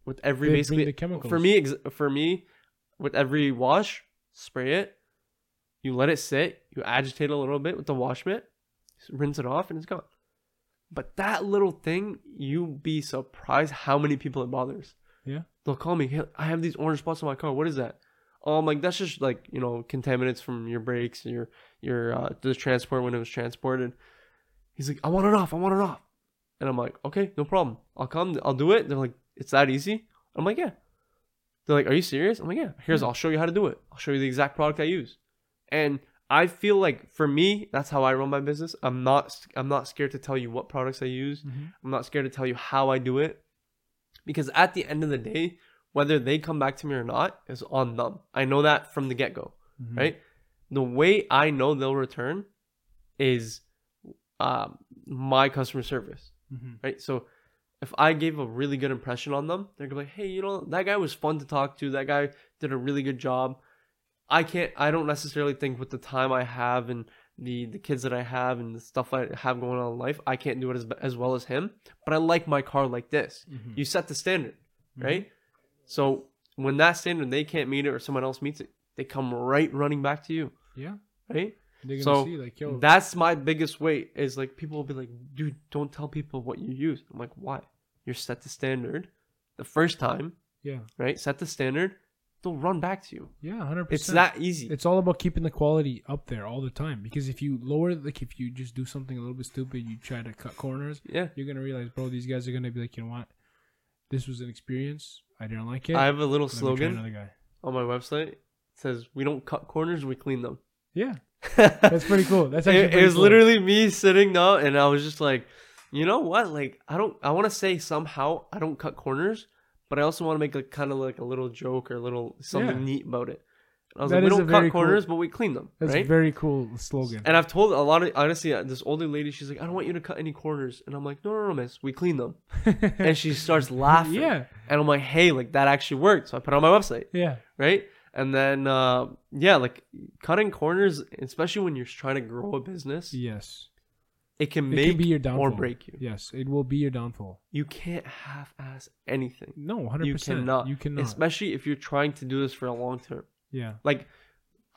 with every They basically the chemicals. for me ex- for me with every wash spray it you let it sit you agitate a little bit with the wash mitt rinse it off and it's gone but that little thing you'd be surprised how many people it bothers Yeah. they'll call me hey, i have these orange spots on my car what is that oh i'm like that's just like you know contaminants from your brakes your your uh the transport when it was transported He's like, I want it off. I want it off. And I'm like, okay, no problem. I'll come. I'll do it. They're like, it's that easy. I'm like, yeah. They're like, are you serious? I'm like, yeah. Here's, I'll show you how to do it. I'll show you the exact product I use. And I feel like for me, that's how I run my business. I'm not, I'm not scared to tell you what products I use. Mhm. I'm not scared to tell you how I do it. Because at the end of the day, whether they come back to me or not is on them. I know that from the get go Mhm. right? The way I know they'll return is um, my customer service, Mhm. right? So if I gave a really good impression on them, they're gonna be like, hey, you know, that guy was fun to talk to. That guy did a really good job. I can't. I don't necessarily think with the time I have and the the kids that I have and the stuff I have going on in life, I can't do it as as well as him. But I like my car like this. Mhm. You set the standard, Mhm. right? So when that standard they can't meet it or someone else meets it, they come right running back to you, Yeah. right? Gonna So, see like, yo, That's my biggest weight is like people will be like, dude, don't tell people what you use. I'm like, why? You're set the standard the first time, yeah, right? Set the standard, they'll run back to you. yeah, hundred percent. It's percent. that easy. It's all about keeping the quality up there all the time. Because if you lower, like, if you just do something a little bit stupid, you try to cut corners, yeah. you're gonna realize, bro, these guys are gonna be like, you know what, this was an experience. I didn't like it. I have a little Let slogan Another guy. on my website. It says, we don't cut corners, we clean them. Yeah, that's pretty cool. That's actually it, pretty it was cool. literally me sitting down and I was just like, you know what? Like, I don't, I want to say somehow I don't cut corners, but I also want to make like kind of like a little joke or a little something Yeah. neat about it. And I was That like, we don't cut very cool- corners, but we clean them, That's a very cool slogan. And I've told a lot of honestly, uh, this older lady, she's like, I don't want you to cut any corners, and I'm like, no, no, no, miss, we clean them. And she starts laughing, yeah, and I'm like, hey, like that actually worked, so I put it on my website, yeah, right? And then, uh, yeah, like cutting corners, especially when you're trying to grow a business, yes. It can It make can be your downfall or break you. Yes, it will be your downfall. You can't half-ass anything. No, 100%. You cannot. You cannot. Especially if you're trying to do this for a long term. yeah. Like,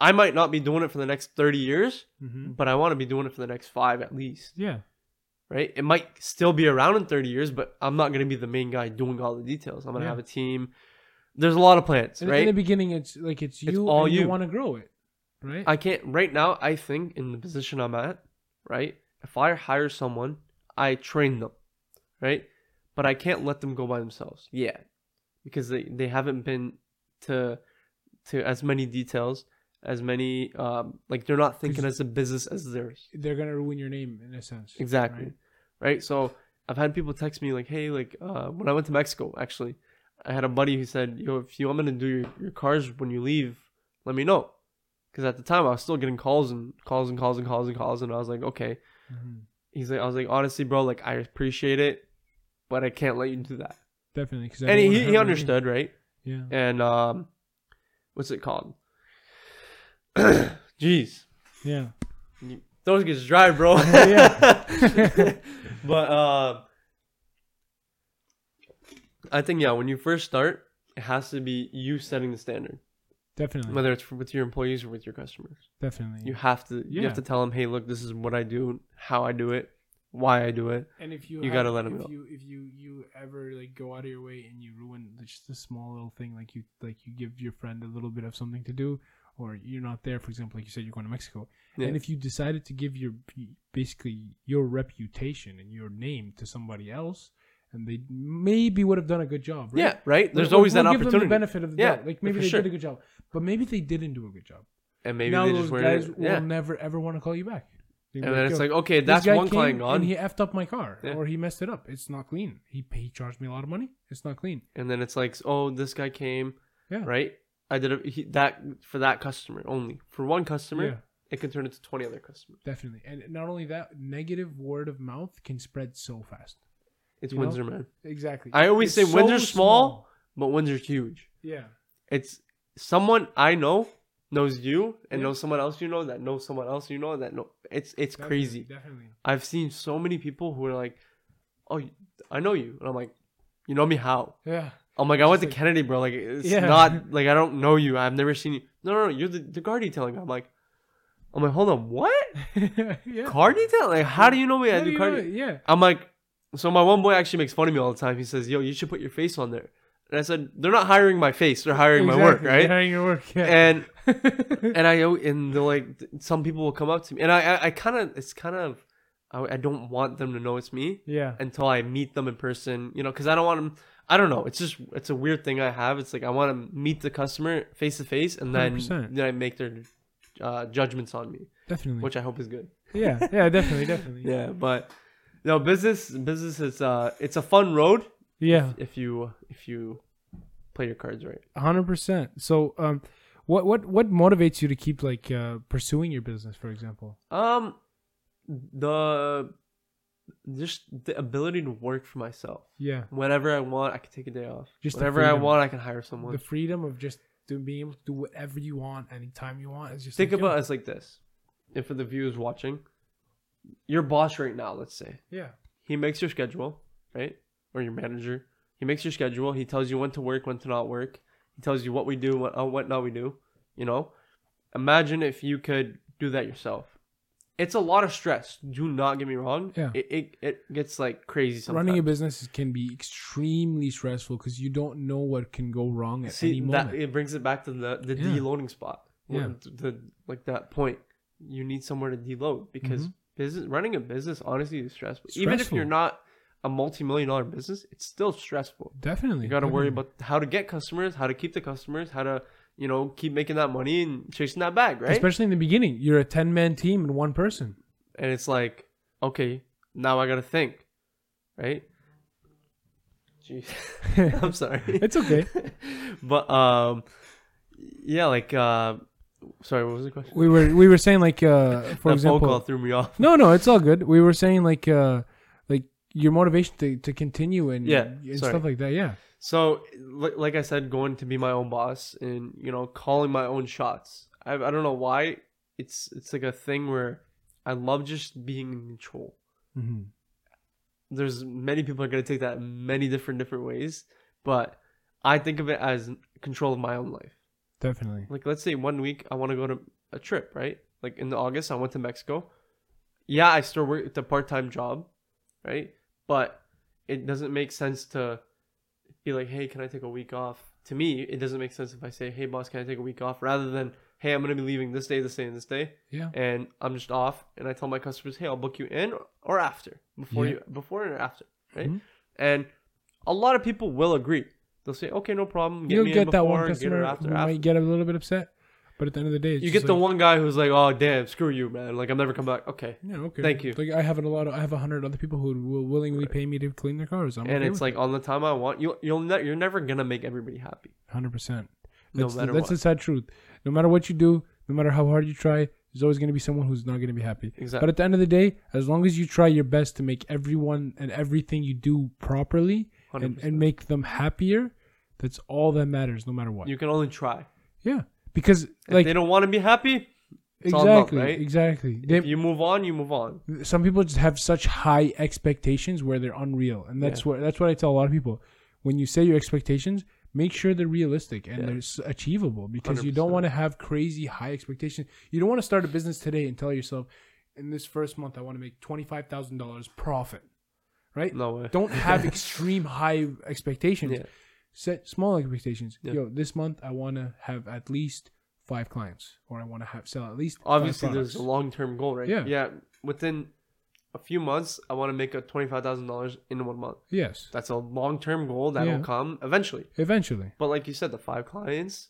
I might not be doing it for the next 30 years, hmm but I want to be doing it for the next five at least. Yeah. right? It might still be around in 30 years, but I'm not going to be the main guy doing all the details. I'm going to Yeah. have a team. There's a lot of plans, right? in the beginning, it's like it's you. all and you. you. want to grow it, right? I can't, right now, I think in the position I'm at, right? If I hire someone, I train them, right? But I can't let them go by themselves yet because they, they haven't been to to as many details, as many, um, like they're not thinking as a business as theirs. They're gonna ruin your name in a sense. Exactly. right? Right. So I've had people text me like, hey, like uh, when I went to Mexico, actually, I had a buddy who said, yo, if you want me to do your, your cars when you leave, let me know. Because at the time I was still getting calls and calls and calls and calls and calls, and I was like, okay. Mhm. He's like, I was like, honestly, bro, like I appreciate it, but I can't let you do that. Definitely. And he, he understood, right? Yeah. And um, what's it called? Jeez, Yeah. those gets dry, bro. Yeah. but uh, I think yeah, when you first start, it has to be you setting the standard, Definitely. whether it's with your employees or with your customers. Definitely. You have to you Yeah. have to tell them, hey, look, this is what I do, how I do it, why I do it. and if you you have- gotta let 'em if go. You, if you you ever like go out of your way and you ruin just a small little thing, like you like you give your friend a little bit of something to do, or you're not there. For example, like you said, you're going to Mexico, Yeah. and if you decided to give your basically your reputation and your name to somebody else, and they maybe would have done a good job, right? Yeah, right. There's We'll- always we'll that give them the benefit of the Yeah, doubt. Like maybe they sure. did a good job, but maybe they didn't do a good job. and maybe now they those just weren't. guys will never ever want to call you back. They'll and then it's like, okay, that's one client gone. and he effed up my car Yeah. or he messed it up. It's not clean. He he charged me a lot of money. It's not clean. and then it's like, oh, this guy came, Yeah. right? I did a, he, that for that customer only. For one customer, Yeah, it can turn into twenty other customers. definitely. And not only that, negative word of mouth can spread so fast. It's You know? Windsor, man. Exactly. I always It's say Windsor's small. But Windsor's huge. Yeah. It's someone I know knows you and Yeah. knows someone else you know that knows someone else you know that know. It's it's Definitely, crazy. Definitely. I've seen so many people who are like, "Oh, I know you," and I'm like, "You know me how?" Yeah. I'm like, "I went to Kennedy, bro. Like, it's Yeah. not like I don't know you. I've never seen you. No, no, no. You're the, the car detailing. I'm like, "I'm like, hold on, what yeah. car detail? Like, how do you know me? I How do car." know de-" Yeah. I'm like, so my one boy actually makes fun of me all the time. He says, "Yo, you should put your face on there." And I said, "They're not hiring my face. They're hiring my work, right?" They're hiring your work. Yeah. And and I and they're like some people will come up to me and I I, I kind of it's kind of I, I don't want them to know it's me Yeah. until I meet them in person. You know, because I don't want them. I don't know. It's just it's a weird thing I have. It's like I want to meet the customer face to face, and then 100%. then I make their uh, judgments on me, Definitely. which I hope is good. yeah. Yeah. Definitely. Definitely. Yeah, but no business. Business is uh, it's a fun road Yeah. if you if you play your cards right. hundred percent. So, um, what what what motivates you to keep like uh, pursuing your business, for example? Um, the just the ability to work for myself. Yeah, Whenever I want, I can take a day off. Just Whenever I want, I can hire someone. the freedom of just doing, being able to do whatever you want anytime you want is just Think like, about it as like this. And for the viewers watching, your boss right now, let's say, yeah, he makes your schedule, right? Or your manager. He makes your schedule. He tells you when to work, when to not work. He tells you what we do, what, uh, what not we do. You know? Imagine if you could do that yourself. It's a lot of stress. Do not get me wrong. Yeah. It, it, it gets like crazy sometimes. running a business can be extremely stressful because you don't know what can go wrong at See any that it brings it back to the the Yeah. deloading spot. Yeah. The, the- like that point. You need somewhere to deload because Mhm. Business running a business honestly is stressful. Even if you're not a multi-million dollar business, it's still stressful. definitely, You got to worry about how to get customers, how to keep the customers, how to you know keep making that money and chasing that bag, right? especially in the beginning. You're a ten man team and one person. and it's like, okay, now I got to think, right? Jeez, I'm sorry. It's okay. but um, yeah, like uh, sorry, what was the question? We were we were saying like uh, for that phone example, call threw me off. No, no, it's all good. We were saying like uh like your motivation to, to continue and Yeah, and sorry. stuff like that. Yeah. So, like I said, going to be my own boss and you know calling my own shots. I I don't know why it's it's like a thing where I love just being in control. hmm There's many people are gonna take that many different different ways, but I think of it as control of my own life. Definitely. Like let's say one week I want to go to a trip, right? Like in August I went to Mexico. Yeah, I still work a part time job, right? But it doesn't make sense to be like, hey, can I take a week off? To me, it doesn't make sense if I say, hey, boss, can I take a week off? Rather than, hey, I'm gonna be leaving this day, this day, and this day, Yeah. and I'm just off, and I tell my customers, hey, I'll book you in or after, before Yeah. you, before or after, right? Mhm. And a lot of people will agree. They'll say, okay, no problem. Get You'll me get in that before, one get customer after, who after. might get a little bit upset, but at the end of the day, You get the like, one guy who's like, "Oh damn, screw you, man! Like I'm never come back." Okay, Yeah, okay. Thank you. Like I have a lot of I have a hundred other people who will willingly pay me to clean their cars. I'm and it's like oh. on the time I want you. You'll ne- you're never gonna make everybody happy, hundred percent. no That's, the, matter that's what. the sad truth. No matter what you do, no matter how hard you try, there's always going to be someone who's not going to be happy. exactly. But at the end of the day, as long as you try your best to make everyone and everything you do properly and, and make them happier, that's all that matters, no matter what. you can only try. yeah, because If like they don't want to be happy, it's all exactly, right? exactly. They, if you move on, you move on. some people just have such high expectations where they're unreal, and that's what that's what I tell a lot of people. When you say your expectations, make sure they're realistic and Yeah. they're achievable because you 100%. don't want to have crazy high expectations. You don't want to start a business today and tell yourself, in this first month, I want to make twenty five thousand dollars profit. Right? No way. Don't have extreme high expectations. Yeah. Set small expectations. Yeah. Yo, this month I want to have at least five clients, or I want to have sell at least. Obviously, there's a long term goal, right? Yeah. Yeah. Within a few months, I want to make a twenty five thousand dollars in one month. yes, That's a long term goal that'll Yeah. come eventually. eventually. But like you said, the five clients,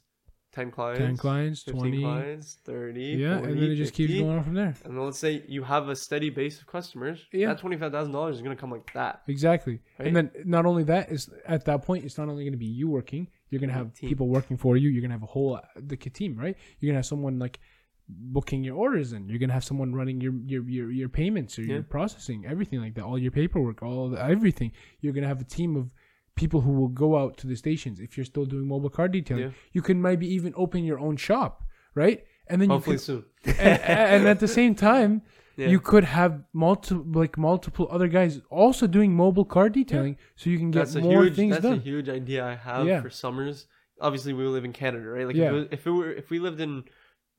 ten clients, 10 clients, 20. clients, thirty. Yeah, 40, and then it just keeps going on from there. And then let's say you have a steady base of customers. Yeah. That twenty five thousand dollars is gonna come like that. Exactly. Right? And then not only that is at that point, it's not only going to be you working. You're going to have Team. people working for you. You're going to have a whole the team, right? You're going to have someone like booking your orders in. You're going to have someone running your your your, your payments or your processing, everything like that. All your paperwork, all the, everything. You're going to have a team of people who will go out to the stations. If you're still doing mobile car detailing, Yeah. you can maybe even open your own shop, right? And then Hopefully you soon. can, and, and at the same time, Yeah. you could have multiple like multiple other guys also doing mobile car detailing so you can get that's more huge things that's a huge idea I have Yeah. for summers. Obviously, we live in Canada, right? Like Yeah. if, it was, if it were if we lived in,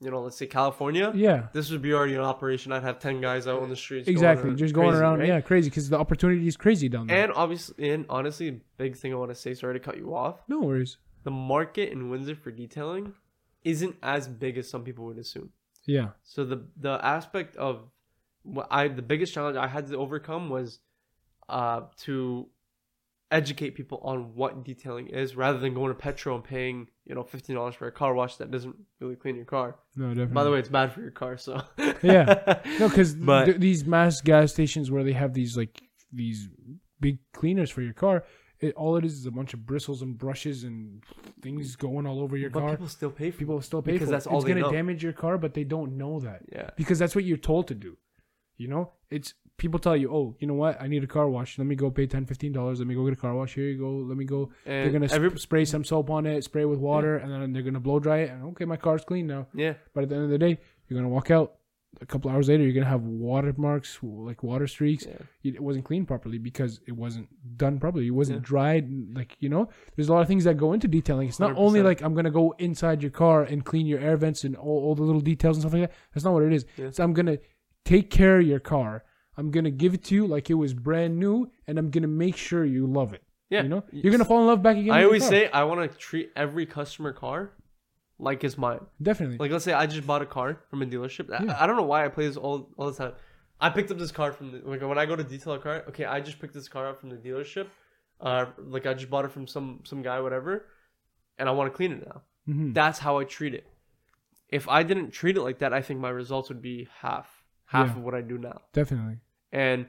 you know, let's say California, yeah this would be already an operation. I'd have ten guys out on the streets. exactly around just going crazy, around right? yeah crazy because the opportunity is crazy down there And obviously, and honestly, big thing I want to say. Sorry to cut you off. no worries The market in Windsor for detailing isn't as big as some people would assume. yeah So the the aspect of what I the biggest challenge I had to overcome was uh to educate people on what detailing is rather than going to Petro and paying you know fifteen dollars for a car wash that doesn't really clean your car. No, definitely. By the way, it's bad for your car, so Yeah. No, because th- these mass gas stations where they have these like these big cleaners for your car, it, all it is is a bunch of bristles and brushes and things going all over your but car. people still pay for People still pay because for that's all It's they gonna know. damage your car, but they don't know that. Yeah. because that's what you're told to do. You know, it's people tell you, oh, you know what? I need a car wash. Let me go pay 10 dollars. Let me go get a car wash. Here you go. Let me go. And they're gonna sp- spray some soap on it, spray it with water, and then they're gonna blow dry it. And okay, my car's clean now. yeah But at the end of the day, you're gonna walk out. A couple hours later, you're gonna have water marks, like water streaks. yeah It wasn't cleaned properly because it wasn't done properly. It wasn't Yeah. dried. Like you know, there's a lot of things that go into detailing. It's not only 100%. like I'm gonna go inside your car and clean your air vents and all, all the little details and stuff like that. That's not what it is. Yeah. So I'm gonna take care of your car. I'm gonna give it to you like it was brand new, and I'm gonna make sure you love it. yeah. You know, you're gonna fall in love back again. I always say I want to treat every customer car like it's mine. definitely. Like let's say I just bought a car from a dealership. I- Yeah. I, don't know why I play this all all the time. I picked up this car from the, like when I go to detail a car. Okay, I just picked this car up from the dealership. Uh, like I just bought it from some some guy, whatever, and I want to clean it now. Mhm. That's how I treat it. If I didn't treat it like that, I think my results would be half half Yeah. of what I do now. Definitely. And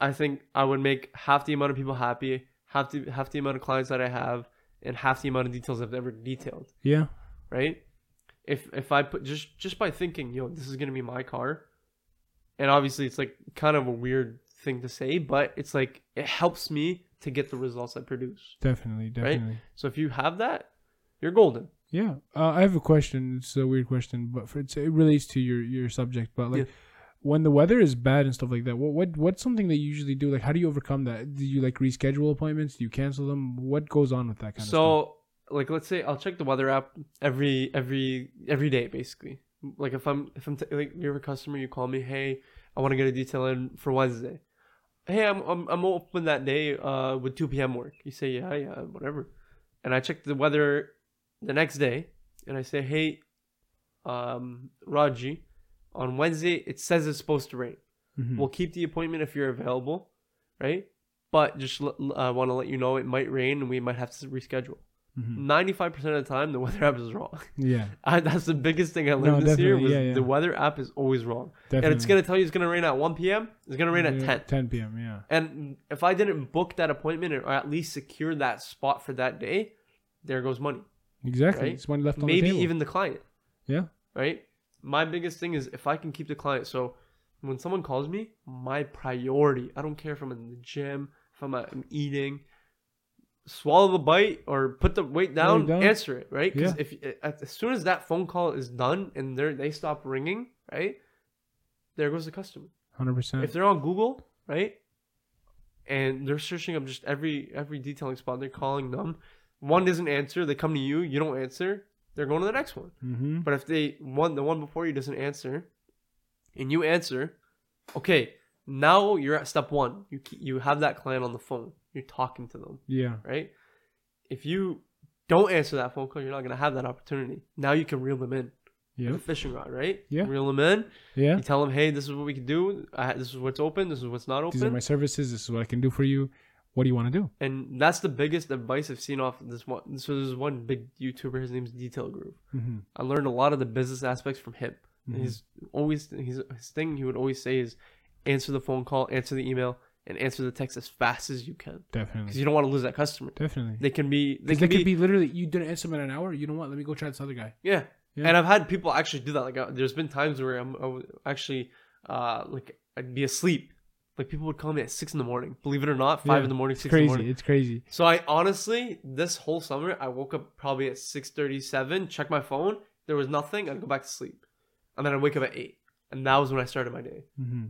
I think I would make half the amount of people happy, half the half the amount of clients that I have, and half the amount of details I've ever detailed Yeah. right? If if I put just just by thinking, yo, this is gonna be my car, and obviously it's like kind of a weird thing to say, but it's like it helps me to get the results I produce. Definitely. Definitely. So if you have that, you're golden. Yeah, uh, I have a question. It's a weird question, but for, it's, it relates to your your subject. But like, Yeah. When the weather is bad and stuff like that, what what what's something that you usually do? Like, how do you overcome that? Do you like reschedule appointments? Do you cancel them? What goes on with that kind of stuff? So like let's say I'll check the weather app every every every day basically. Like if I'm if I'm t- like you're a customer, you call me, hey, I want to get a detail in for Wednesday. Hey, I'm I'm, I'm open that day. Uh, with 2 p.m. work. You say yeah, yeah, whatever. And I check the weather the next day, and I say, hey, um, Raji, on Wednesday it says it's supposed to rain. Mhm. We'll keep the appointment if you're available, right? But just I want to let you know it might rain and we might have to reschedule. Mhm. 95% of the time, the weather app is wrong. yeah, I, that's the biggest thing I No, learned this year was yeah, yeah. the weather app is always wrong. definitely. And it's going to tell you it's going to rain at 1 p.m. It's going to rain at Yeah, 10. 10 p.m. Yeah, And if I didn't book that appointment or at least secure that spot for that day, there goes money. exactly. Right? It's money left on Maybe the table. even the client, yeah, right? My biggest thing is if I can keep the client. So when someone calls me, my priority, I don't care if I'm in the gym, if I'm, at, I'm eating, swallow the bite or put the weight down, down. answer it, right? Because Yeah. if uh, as as soon as that phone call is done and they they stop ringing, right? There goes the customer. hundred percent. If they're on Google, right, and they're searching up just every every detailing spot, they're calling them. One doesn't answer, they come to you, you don't answer, they're going to the next one. Mm-hmm. But if they one the one before you doesn't answer, and you answer, okay, now you're at step one. You you have that client on the phone. You're talking to them, Yeah, right? If you don't answer that phone call, you're not gonna have that opportunity. Now you can reel them in yeah, a fishing rod, right? Yeah. Reel them in. yeah. You tell them, hey, this is what we can do. I, this is what's open. This is what's not open. These are my services. This is what I can do for you. What do you want to do? and that's the biggest advice I've seen off this one. So there's one big YouTuber. His name's Detail Groove. Mm-hmm. I learned a lot of the business aspects from him. Mhm. He's always his, his thing. He would always say is answer the phone call, answer the email, and answer the text as fast as you can Definitely, because you don't want to lose that customer. definitely. They can be they can they be, could be literally. You didn't answer them in an hour. You know what? Let me go try this other guy. yeah. Yeah. And I've had people actually do that. Like uh, there's been times where I'm I actually uh like I'd be asleep. Like people would call me at six in the morning. Believe it or not, five Yeah, in the morning, six in the crazy. morning. It's crazy. So I honestly, this whole summer, I woke up probably at six thirty-seven. Check my phone. There was nothing. I'd go back to sleep, and then I'd wake up at eight, and that was when I started my day. Mm-hmm.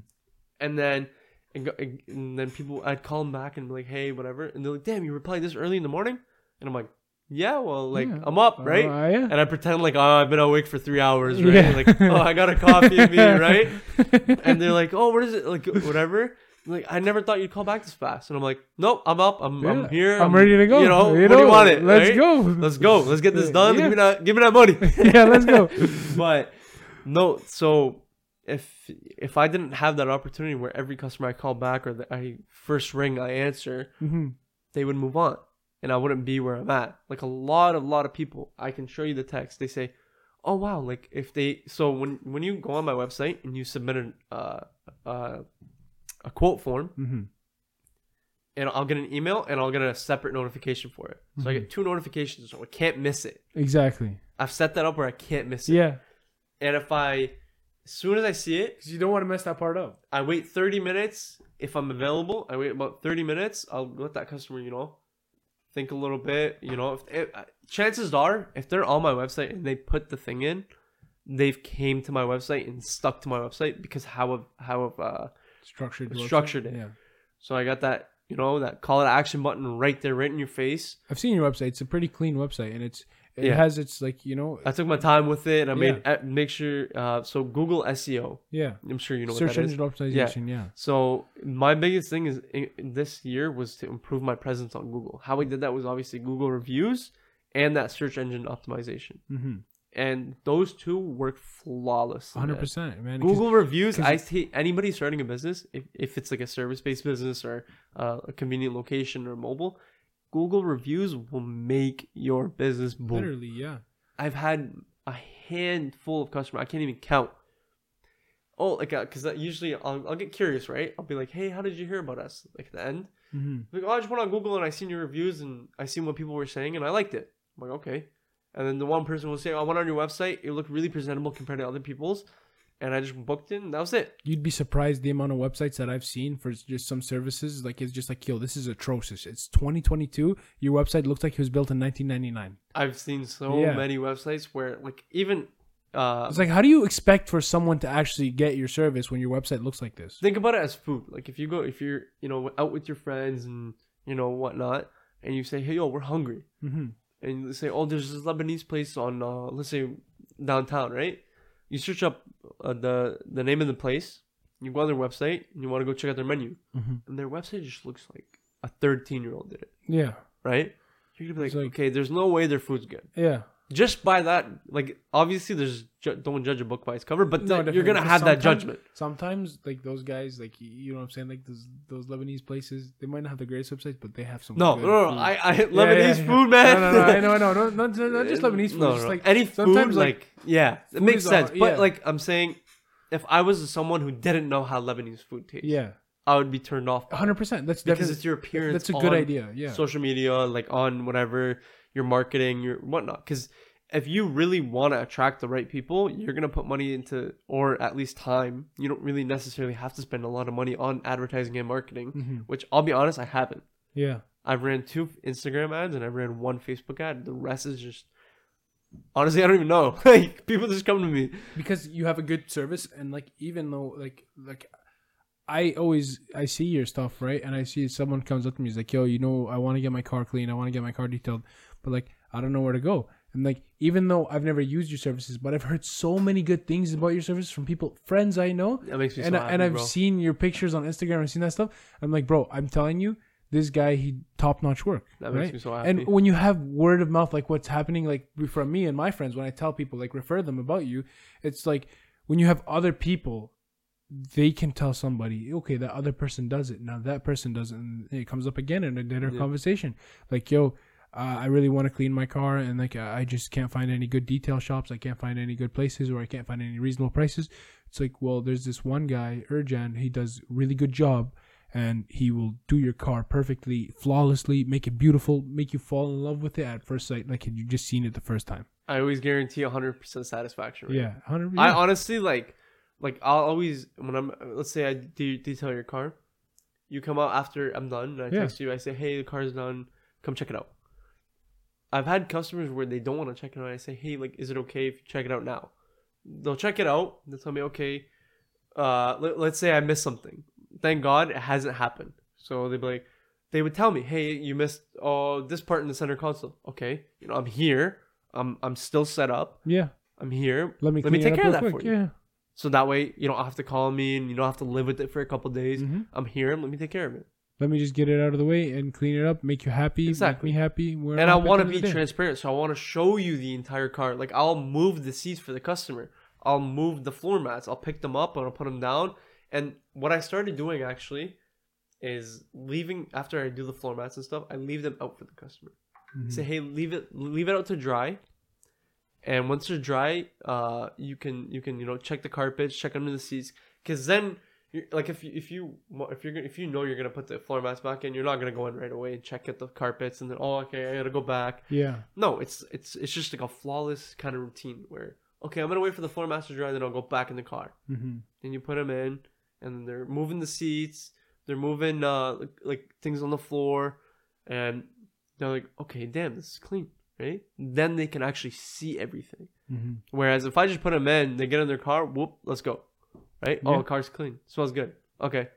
And then, and, and then people, I'd call them back and be like, "Hey, whatever," and they're like, "Damn, you replied this early in the morning," and I'm like, "Yeah, well, like Yeah. I'm up, right?" Uh, yeah. and I pretend like, "Oh, I've been awake for three hours, right?" Yeah. Like, "Oh, I got a coffee in me, right?" and they're like, "Oh, what is it? Like, whatever." Like, I never thought you'd call back this fast, and I'm like, "Nope, I'm up. I'm. I'm here. I'm ready to go. You know, You what do you want it? Let's right? go. Let's go. Let's get this done. Give me that. Give me that money. yeah, let's go. but no, so if if I didn't have that opportunity where every customer I call back or that I first ring I answer, Mm-hmm. they would move on, and I wouldn't be where I'm at. Like a lot of lot of people, I can show you the text. They say, "Oh wow!" Like if they so when when you go on my website and you submit an uh, uh, a quote form, Mm-hmm. and I'll get an email and I'll get a separate notification for it. So I Mhm. get two notifications, so I can't miss it. Exactly. I've set that up where I can't miss it. Yeah. And if I, as soon as I see it, Because you don't want to mess that part up. I wait 30 minutes. If I'm available, I wait about 30 minutes. I'll let that customer, you know, think a little bit. You know, if, if chances are, if they're on my website and they put the thing in, they've came to my website and stuck to my website because how have how have uh Structured. Structured it. Yeah. so I got that you know that call to action button right there, right in your face. I've seen your website. It's a pretty clean website, and it's it Yeah. has its like you know I took my time with it. And I made Yeah. uh, make sure. Uh, so Google SEO. yeah I'm sure you know search what that is. engine optimization. Yeah. So my biggest thing is in, in this year was to improve my presence on Google. How we did that was obviously Google reviews and that search engine optimization, Mm-hmm. and those two work flawless. Hundred percent, Man. Google reviews, I see anybody starting a business, if, if it's like a service based business or uh, a convenient location or mobile, Google reviews will make your business boom. Literally, yeah. I've had a handful of customers. I can't even count. Oh, like, uh, cause that usually I'll, I'll get curious, right? I'll be like, hey, how did you hear about us? Like at the end, Mm-hmm. like, oh, I just went on Google and I seen your reviews and I seen what people were saying and I liked it. I'm like, okay. And then the one person will say, I went on your website. It looked really presentable compared to other people's, and I just booked it. and that was it. You'd be surprised the amount of websites that I've seen for just some services. Like it's just like, yo, this is atrocious. It's 2022. Your website looks like it was built in 1999. I've seen so Yeah. many websites where, like, even uh, It's like, how do you expect for someone to actually get your service when your website looks like this? think about it as food. Like if you go, if you're, you know, out with your friends and you know whatnot, and you say, hey, yo, we're hungry. Mm-hmm. and you say, "Oh, there's this Lebanese place on, uh, let's say, downtown, right?" You search up uh, the the name of the place. You go on their website and you want to go check out their menu, Mm-hmm. and their website just looks like a 13 year old did it, Yeah, right? You're gonna be like, like- okay, there's no way their food's good. yeah. Just by that, like obviously, there's ju- don't judge a book by its cover, but No, th- you're gonna have that judgment. Sometimes, like those guys, like you- know what I'm saying, like those those Lebanese places, they might not have the greatest websites, but they have some. No, good no, no. I, I Yeah, Lebanese yeah, yeah. food, man. No, no, no, I know, I know, no, not, not, just Lebanese food. No, just like any food, sometimes, like, like, yeah, it makes sense. But yeah. like I'm saying, if I was someone who didn't know how Lebanese food tastes, yeah, I would be turned off hundred percent. That's because it's your appearance. that's a good idea. Yeah, Social media, like on whatever your marketing, your whatnot. Because if you really want to attract the right people, you're gonna put money into, or at least time. You don't really necessarily have to spend a lot of money on advertising and marketing. hmm Which I'll be honest, I haven't. yeah, I've ran two Instagram ads and I ran one Facebook ad. The rest is just honestly, I don't even know. like people just come to me. because you have a good service, and like even though like like. I always I see your stuff right, and I see someone comes up to me, he's like, "Yo, you know, I want to get my car clean, I want to get my car detailed, but like I don't know where to go." And like even though I've never used your services, but I've heard so many good things about your service from people, friends I know, That makes me and so happy, and I've bro. seen your pictures on Instagram. I've seen that stuff. I'm like, bro, I'm telling you, this guy he top notch work. that makes me so happy. And when you have word of mouth, like what's happening, like from me and my friends, when I tell people, like refer them about you, it's like when you have other people, they can tell somebody, okay, that other person does it. Now that person does it, and it comes up again in a dinner Yeah. conversation. Like, yo, uh, I really want to clean my car, and like I just can't find any good detail shops. I can't find any good places, or I can't find any reasonable prices. It's like, well, there's this one guy, Ercan. He does really good job and he will do your car perfectly, flawlessly, make it beautiful, make you fall in love with it at first sight, like you just seen it the first time. I always guarantee 100% satisfaction. rate. Yeah, hundred. I honestly like, like I'll always when I'm let's say I de- detail your car, you come out after I'm done. And I Yeah. text you. I say, hey, the car's done. Come check it out. I've had customers where they don't want to check it out. I say, hey, like, is it okay if you check it out now? They'll check it out. They'll tell me, okay. Uh, let, let's say I missed something. Thank God it hasn't happened. So they'd be like, they would tell me, hey, you missed oh this part in the center console. Okay, you know I'm here. I'm I'm still set up. yeah. I'm here. Let me Let me take care of that quick. for you. Yeah. So that way you don't have to call me and you don't have to live with it for a couple days. Mhm. I'm here. Let me take care of it. Let me just get it out of the way and clean it up, make you happy, Exactly. make me happy. We're and I want to be end of the day. transparent. So I want to show you the entire car. Like I'll move the seats for the customer. I'll move the floor mats. I'll pick them up and I'll put them down. And what I started doing actually is leaving after I do the floor mats and stuff. I leave them out for the customer. Mhm. Say, hey, leave it leave it out to dry. And once they're dry, uh, you can you can you know check the carpets, check under the seats, because then. Like if you if you if you're if you know you're gonna put the floor mats back in, you're not gonna go in right away and check at the carpets and then oh okay I gotta go back. Yeah. No, it's it's it's just like a flawless kind of routine where okay I'm gonna wait for the floor mats to dry, then I'll go back in the car. Mm-hmm. Then you put them in, and they're moving the seats, they're moving uh like, like things on the floor, and they're like okay damn this is clean right. Then they can actually see everything. Mm-hmm. Whereas if I just put them in, they get in their car, whoop, let's go, right? Oh, yeah. Oh, the car's clean, smells good, okay,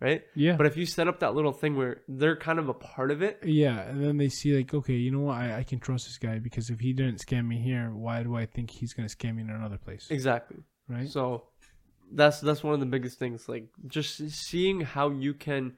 right? Yeah. But if you set up that little thing where they're kind of a part of it, Yeah, and then they see like, okay, you know what? I, I can trust this guy because if he didn't scam me here, why do I think he's gonna scam me in another place? exactly. Right? So that's that's one of the biggest things. Like just seeing how you can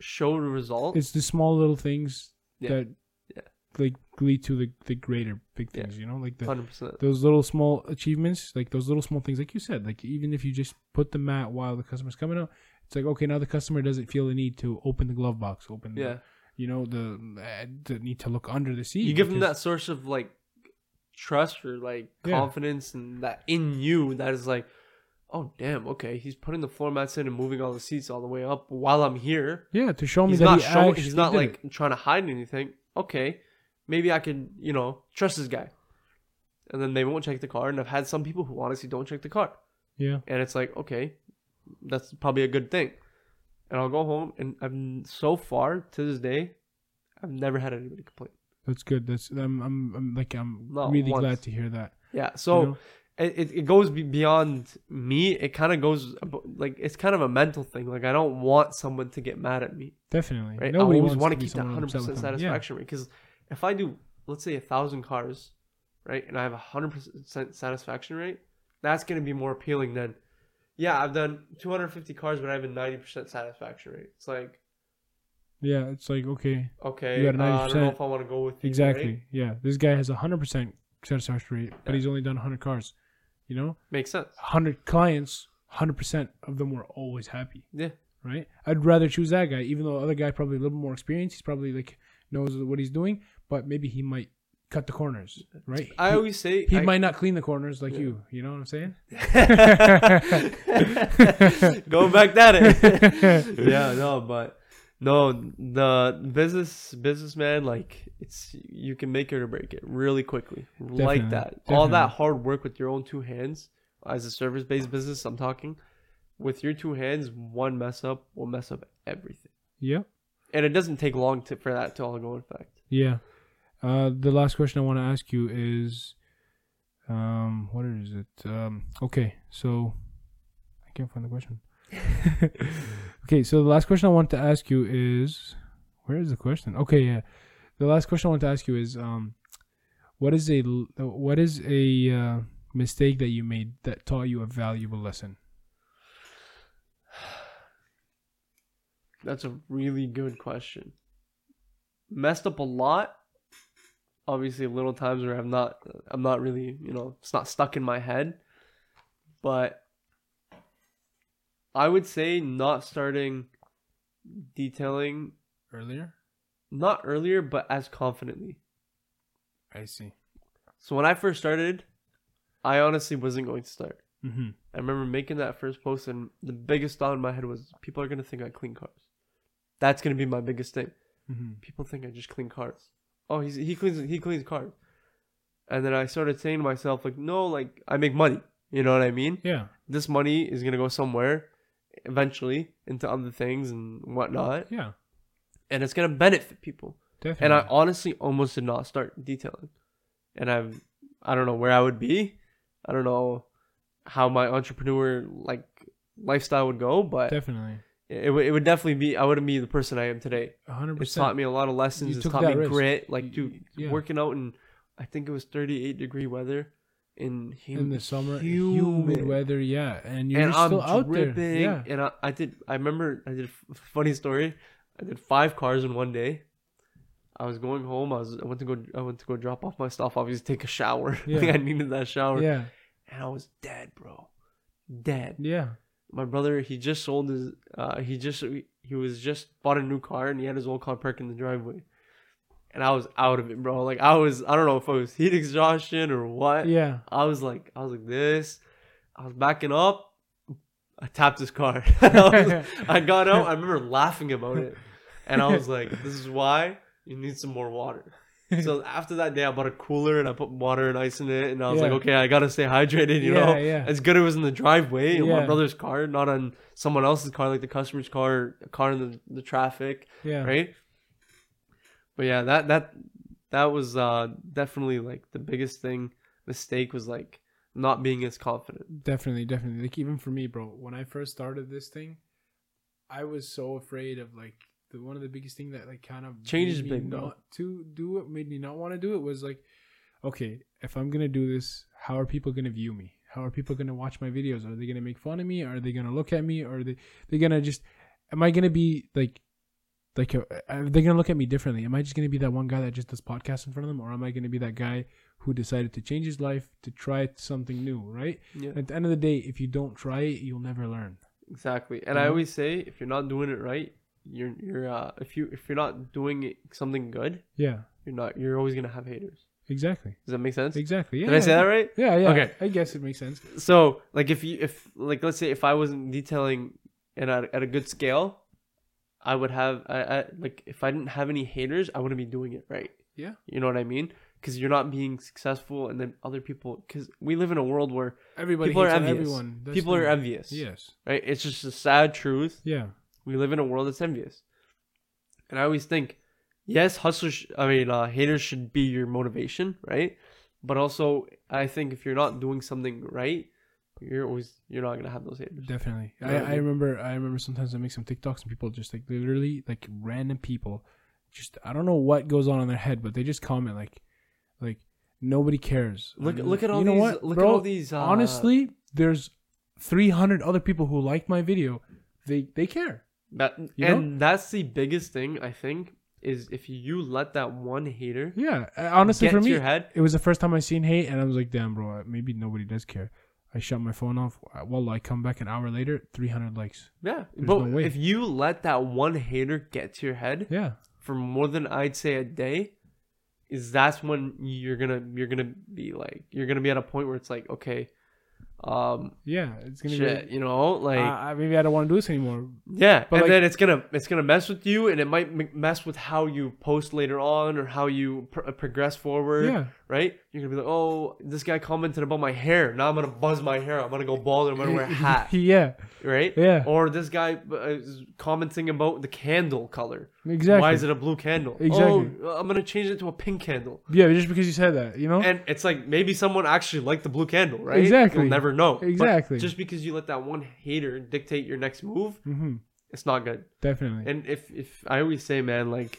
show the result. It's the small little things Yeah. that Yeah. like lead to the the greater big Yeah. things. You know, like the Hundred percent. those little small achievements, like those little small things, like you said, like even if you just put the mat while the customer's coming out, it's like okay, now the customer doesn't feel the need to open the glove box, open, the- Yeah, you know, the uh, the need to look under the seat. you give them that source of like trust or like Yeah. confidence and that in you that is like, oh damn, okay, he's putting the floor mats in and moving all the seats all the way up while I'm here. yeah, to show me He's that not he showing. He's not like it. trying to hide anything. Okay, maybe I can you know trust this guy. And then they won't check the car, and I've had some people who honestly don't check the car. yeah, and it's like okay that's probably a good thing and i'll go home and I'm so far to this day i've never had anybody complain that's good. That's I'm I'm, I'm like I'm Not really once. glad to hear that. yeah you so know? it, it, goes beyond me it kind of goes like it's kind of a mental thing like i don't want someone to get mad at me definitely. right Nobody i always wants want to keep that someone upset 100% with them. satisfaction rate because if i do let's say a thousand cars right and i have a 100% satisfaction rate that's going to be more appealing than yeah i've done 250 cars but i have a 90% satisfaction rate it's like Yeah. It's like okay, okay, You got a uh, I don't know if I want to go with you. exactly. right? Yeah, this guy has a hundred percent satisfaction rate, but Yeah. he's only done hundred cars. You know, Makes sense. hundred clients, hundred percent of them were always happy. Yeah. Right. I'd rather choose that guy, even though the other guy probably a little more experience. He's probably like knows what he's doing, but maybe he might cut the corners. Right. I he, always say he I- might not clean the corners like Yeah. you. You know what I'm saying? Going back at it. yeah, no, but no, the business businessman, like it's you can make it or break it really quickly. like Definitely, that. All that hard work with your own two hands as a service based business, I'm talking. With your two hands, one mess up will mess up everything. Yeah. And it doesn't take long to, for that to all go in effect. Yeah. Uh, the last question I want to ask you is, um, what is it? Um, okay, so I can't find the question. okay, so the last question I want to ask you is, where is the question? Okay, yeah, the last question I want to ask you is, um, what is a what is a uh, mistake that you made that taught you a valuable lesson? That's a really good question. Messed up a lot. Obviously, little times where I'm not, I'm not really, you know, it's not stuck in my head. But I would say not starting detailing, Earlier, not earlier, but as confidently. I see. So when I first started, I honestly wasn't going to start. Mm-hmm. I remember making that first post, and the biggest thought in my head was, people are gonna think I clean cars. That's gonna be my biggest thing. Mm-hmm. people think I just clean cars. Oh, he's he cleans he cleans cars. And then I started saying to myself like, no, like I make money. You know what I mean? Yeah. This money is gonna go somewhere, eventually into other things and whatnot, Yeah. and it's gonna benefit people. Definitely. And I honestly almost did not start detailing, and I've I don't know where I would be, I don't know how my entrepreneur like lifestyle would go, but definitely. It, would it would definitely be I wouldn't be the person I am today. A hundred It's percent. taught me a lot of lessons. You It's taught me risk. grit. Like, dude, yeah. working out in, I think it was 38 degree weather in, hum- in the summer, humid, humid, weather, yeah, and you're and just I'm still out dripping. there, yeah. And I, I did. I remember. I did. a f- Funny story. I did five cars in one day. I was going home. I was. I went to go. I went to go drop off my stuff. Obviously, take a shower. Yeah. I needed that shower. Yeah, and I was dead, bro, dead. Yeah. My brother, he just sold his, uh, he just he was just bought a new car and he had his old car parked in the driveway, and I was out of it, bro. Like I was, I don't know if it was heat exhaustion or what. Yeah. I was like, I was like this. I was backing up. I tapped his car. I, was- I got out. I remember laughing about it, and I was like, "This is why you need some more water." So after that day, I bought a cooler and I put water and ice in it, and I was like, "Okay, I gotta stay hydrated." You Yeah, know, yeah. it's good it was in the driveway in my brother's car, not on someone else's car, like the customer's car, a car in the, the traffic, Yeah. right? But yeah, that that that was uh definitely like the biggest thing. Mistake was like not being as confident. Definitely, definitely. Like even for me, bro, when I first started this thing, I was so afraid of like the one of the biggest thing that like kind of Change made is me big, not to do it, made me not want to do it was like, okay, if I'm gonna do this, how are people gonna view me? How are people gonna watch my videos? Are they gonna make fun of me? Are they gonna look at me? Or are they they gonna just? Am I gonna be like? Like, uh, are they gonna look at me differently? Am I just gonna be that one guy that just does podcasts in front of them, or am I gonna be that guy who decided to change his life to try something new? Right? Yeah, At the end of the day, if you don't try it, you'll never learn. exactly. And I Mhm. always say, if you're not doing it right, you're you're uh if you if you're not doing something good, Yeah, you're not. You're always gonna have haters. exactly, Does that make sense? exactly. Yeah, Did I say that right? Yeah, yeah. Okay. I guess it makes sense. So like if you if like let's say if I wasn't detailing and at, at a good scale, I would have I, I like if I didn't have any haters, I wouldn't be doing it right. Yeah. You know what I mean? Because you're not being successful, and then other people. Because we live in a world where Everybody People are envious. everyone. That's people are envious. Yes. Right? It's just a sad truth. Yeah. We live in a world that's envious, and I always think, yes, hustlers. sh- I mean, uh, haters should be your motivation, right? But also, I think if you're not doing something right, you're always you're not gonna have those haters. Definitely. You I, know I I mean? remember. I remember sometimes I make some TikToks and people just like literally like random people, just I don't know what goes on in their head, but they just comment like, like nobody cares. Look look at all you know these. what, look bro? at all these. Uh, Honestly, there's 300 other people who like my video. They they care. That, you and that's the biggest thing I think is if you let that one hater Yeah. uh, Honestly, for me, it was the first time I seen hate, and I was like, "Damn, bro, maybe nobody does care." I shut my phone off. Well, I come back an hour later, three hundred likes. Yeah, There's but no if you let that one hater get to your head Yeah, for more than I'd say a day, is that's when you're gonna you're gonna be like you're gonna be at a point where it's like okay, um, yeah, it's gonna shit, be. you know, like uh, maybe I don't want to do this anymore. yeah, but and like- then it's gonna it's gonna mess with you, and it might m- mess with how you post later on or how you pr- progress forward. Yeah, right? You're gonna be like, oh, this guy commented about my hair. Now I'm gonna buzz my hair. I'm gonna go bald. I'm gonna wear a hat, yeah, right? yeah, Or this guy uh, is commenting about the candle color. Exactly. Why is it a blue candle? Exactly. Oh, I'm gonna change it to a pink candle. Yeah, just because you said that, you know. And it's like maybe someone actually liked the blue candle, right? Exactly. You'll never know. But Exactly. just because you let that one hater dictate your next move, hmm it's not good. Definitely. And if if I always say, man, like.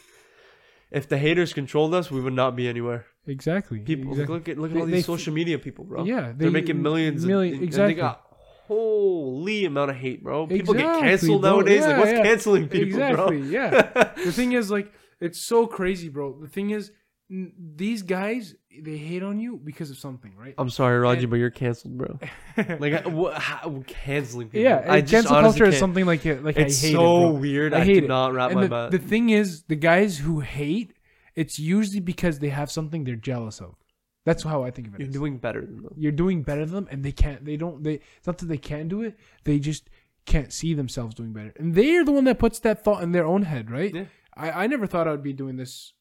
If the haters controlled us, we would not be anywhere. exactly. People exactly. look at look at They- all they these social media people, bro. Yeah, They're making millions. Million, and, exactly. they got holy amount of hate, bro. People get canceled bro. nowadays. like, what's yeah. canceling people, exactly. bro? Yeah. the thing is, like, it's so crazy, bro. The thing is, n- these guys they hate on you because of something, right? I'm sorry, Raji, And- but you're canceled, bro. Like, I- what, how, canceling people. yeah, I just cancel culture is can't- something like it. Like It's I hate so it, weird. I I, hate do it. not wrap And my the thing is, the guys who hate, it's usually because they have something they're jealous of. That's how I think of it. You're doing better than them. You're doing better than them, and they can't. They don't. They. It's not that they can't do it. They just can't see themselves doing better, and they are the one that puts that thought in their own head, right? Yeah. I I never thought I would be doing this,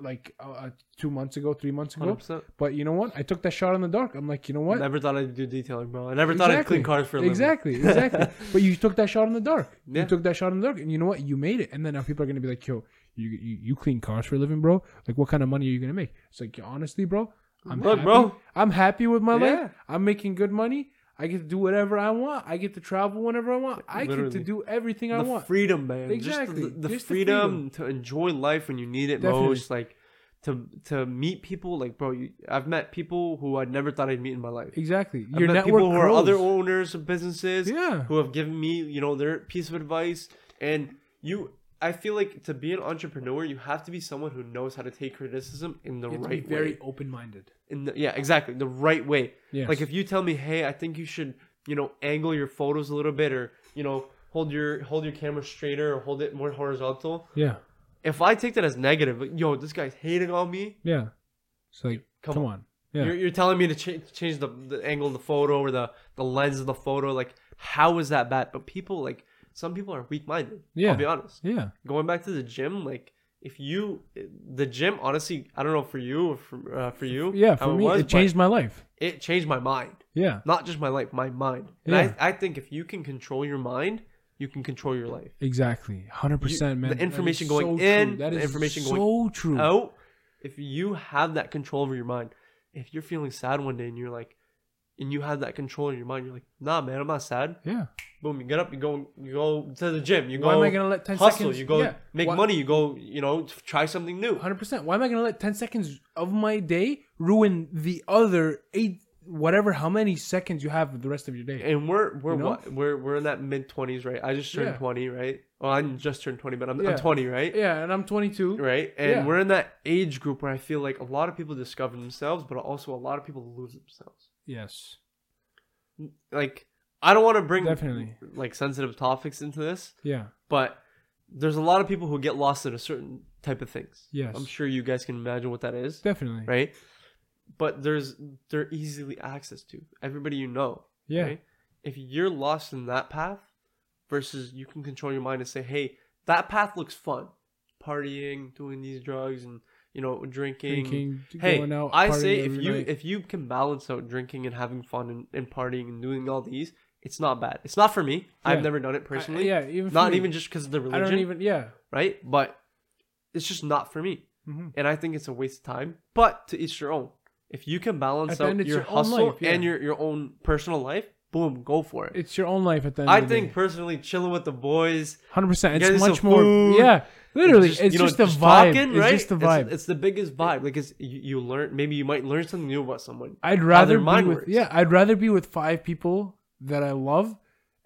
like uh, uh, two months ago, three months ago. 100%. But you know what? I took that shot in the dark. I'm like, you know what? Never thought I'd do detailing, bro. I never thought I'd clean cars for a living. Exactly, exactly. but you took that shot in the dark. Yeah. You took that shot in the dark, and you know what? You made it. And then now people are gonna be like, "Yo, you you, you clean cars for a living, bro? Like, what kind of money are you gonna make?" It's like, honestly, bro, I'm Look, happy. bro. I'm happy with my Yeah. life. I'm making good money. I get to do whatever I want. I get to travel whenever I want. I get to do everything I the want. freedom, man. Exactly. Just the, the Just the freedom to enjoy life when you need it Definitely. most. Like to to meet people. Like, bro, you, I've met people who I never thought I'd meet in my life. exactly. I've Your met network people who are other owners of businesses yeah. who have given me, you know, their piece of advice. And you, I feel like to be an entrepreneur, you have to be someone who knows how to take criticism in the You have to right be very way. open-minded. In the, yeah, exactly, the right way. Yeah. Like if you tell me, "Hey, I think you should, you know, angle your photos a little bit, or you know, hold your hold your camera straighter, or hold it more horizontal." yeah. If I take that as negative, like, yo, this guy's hating on me. Yeah. It's like Come, come, on. on. Yeah. You're, you're telling me to ch- change the, the angle of the photo or the the lens of the photo. Like, how is that bad? But people like some people are weak minded. Yeah. I'll be honest. yeah. Going back to the gym, like if you the gym, honestly, I don't know for you or for uh, for you. Yeah, for me was, it changed my life. It changed my mind. Yeah. not just my life, my mind. And Yeah. I, I think if you can control your mind, you can control your life. Exactly. 100% man. the information going so in. That the is information so going true. Out, if you have that control over your mind, if you're feeling sad one day and you're like, and you have that control in your mind, you're like, nah, man, I'm not sad. Yeah. Boom, you get up, you go, you go to the gym, you Why go am I to let 10 hustle, seconds you go yeah. make Why- money, you go, you know, try something new. 100%. Why am I going to let 10 seconds of my day ruin the other 8 whatever how many seconds you have the rest of your day? And we're we're You know? what we're we're in that mid twenties, right? I just turned Yeah. twenty, right? Well, I just turned twenty, but I'm, Yeah. I'm twenty, right? Yeah, and I'm 22. right? And we're in that age group where I feel like a lot of people discover themselves, but also a lot of people lose themselves. Yes. Like, I don't want to bring Definitely. like sensitive topics into this, Yeah. but there's a lot of people who get lost in a certain type of things. Yes. I'm sure you guys can imagine what that is, Definitely. right? But there's they're easily access to everybody you know. Yeah. right? If you're lost in that path versus you can control your mind and say, hey, that path looks fun. Partying, doing these drugs and you know, drinking. Drinking, Hey, going out, I say if you night. if you can balance out drinking and having fun and, and partying and doing all these, it's not bad. It's not for me. I've never done it I- personally. yeah, even not me. even just because of the I religion, don't even yeah. right? But it's just not for me, Mhm. and I think it's a waste of time. But to each your own. If you can balance out your your hustle life, yeah. and your your own personal life, boom, go for it. It's your own life at the end I think day. personally, chilling with the boys, 100%. It's much more food, Yeah. Literally, just, it's you know, just the just vibe. talking, it's right? just the vibe. It's, it's the biggest vibe. Like, you, you learn. Maybe you might learn something new about someone. I'd rather be with works. yeah, I'd rather be with five people that I love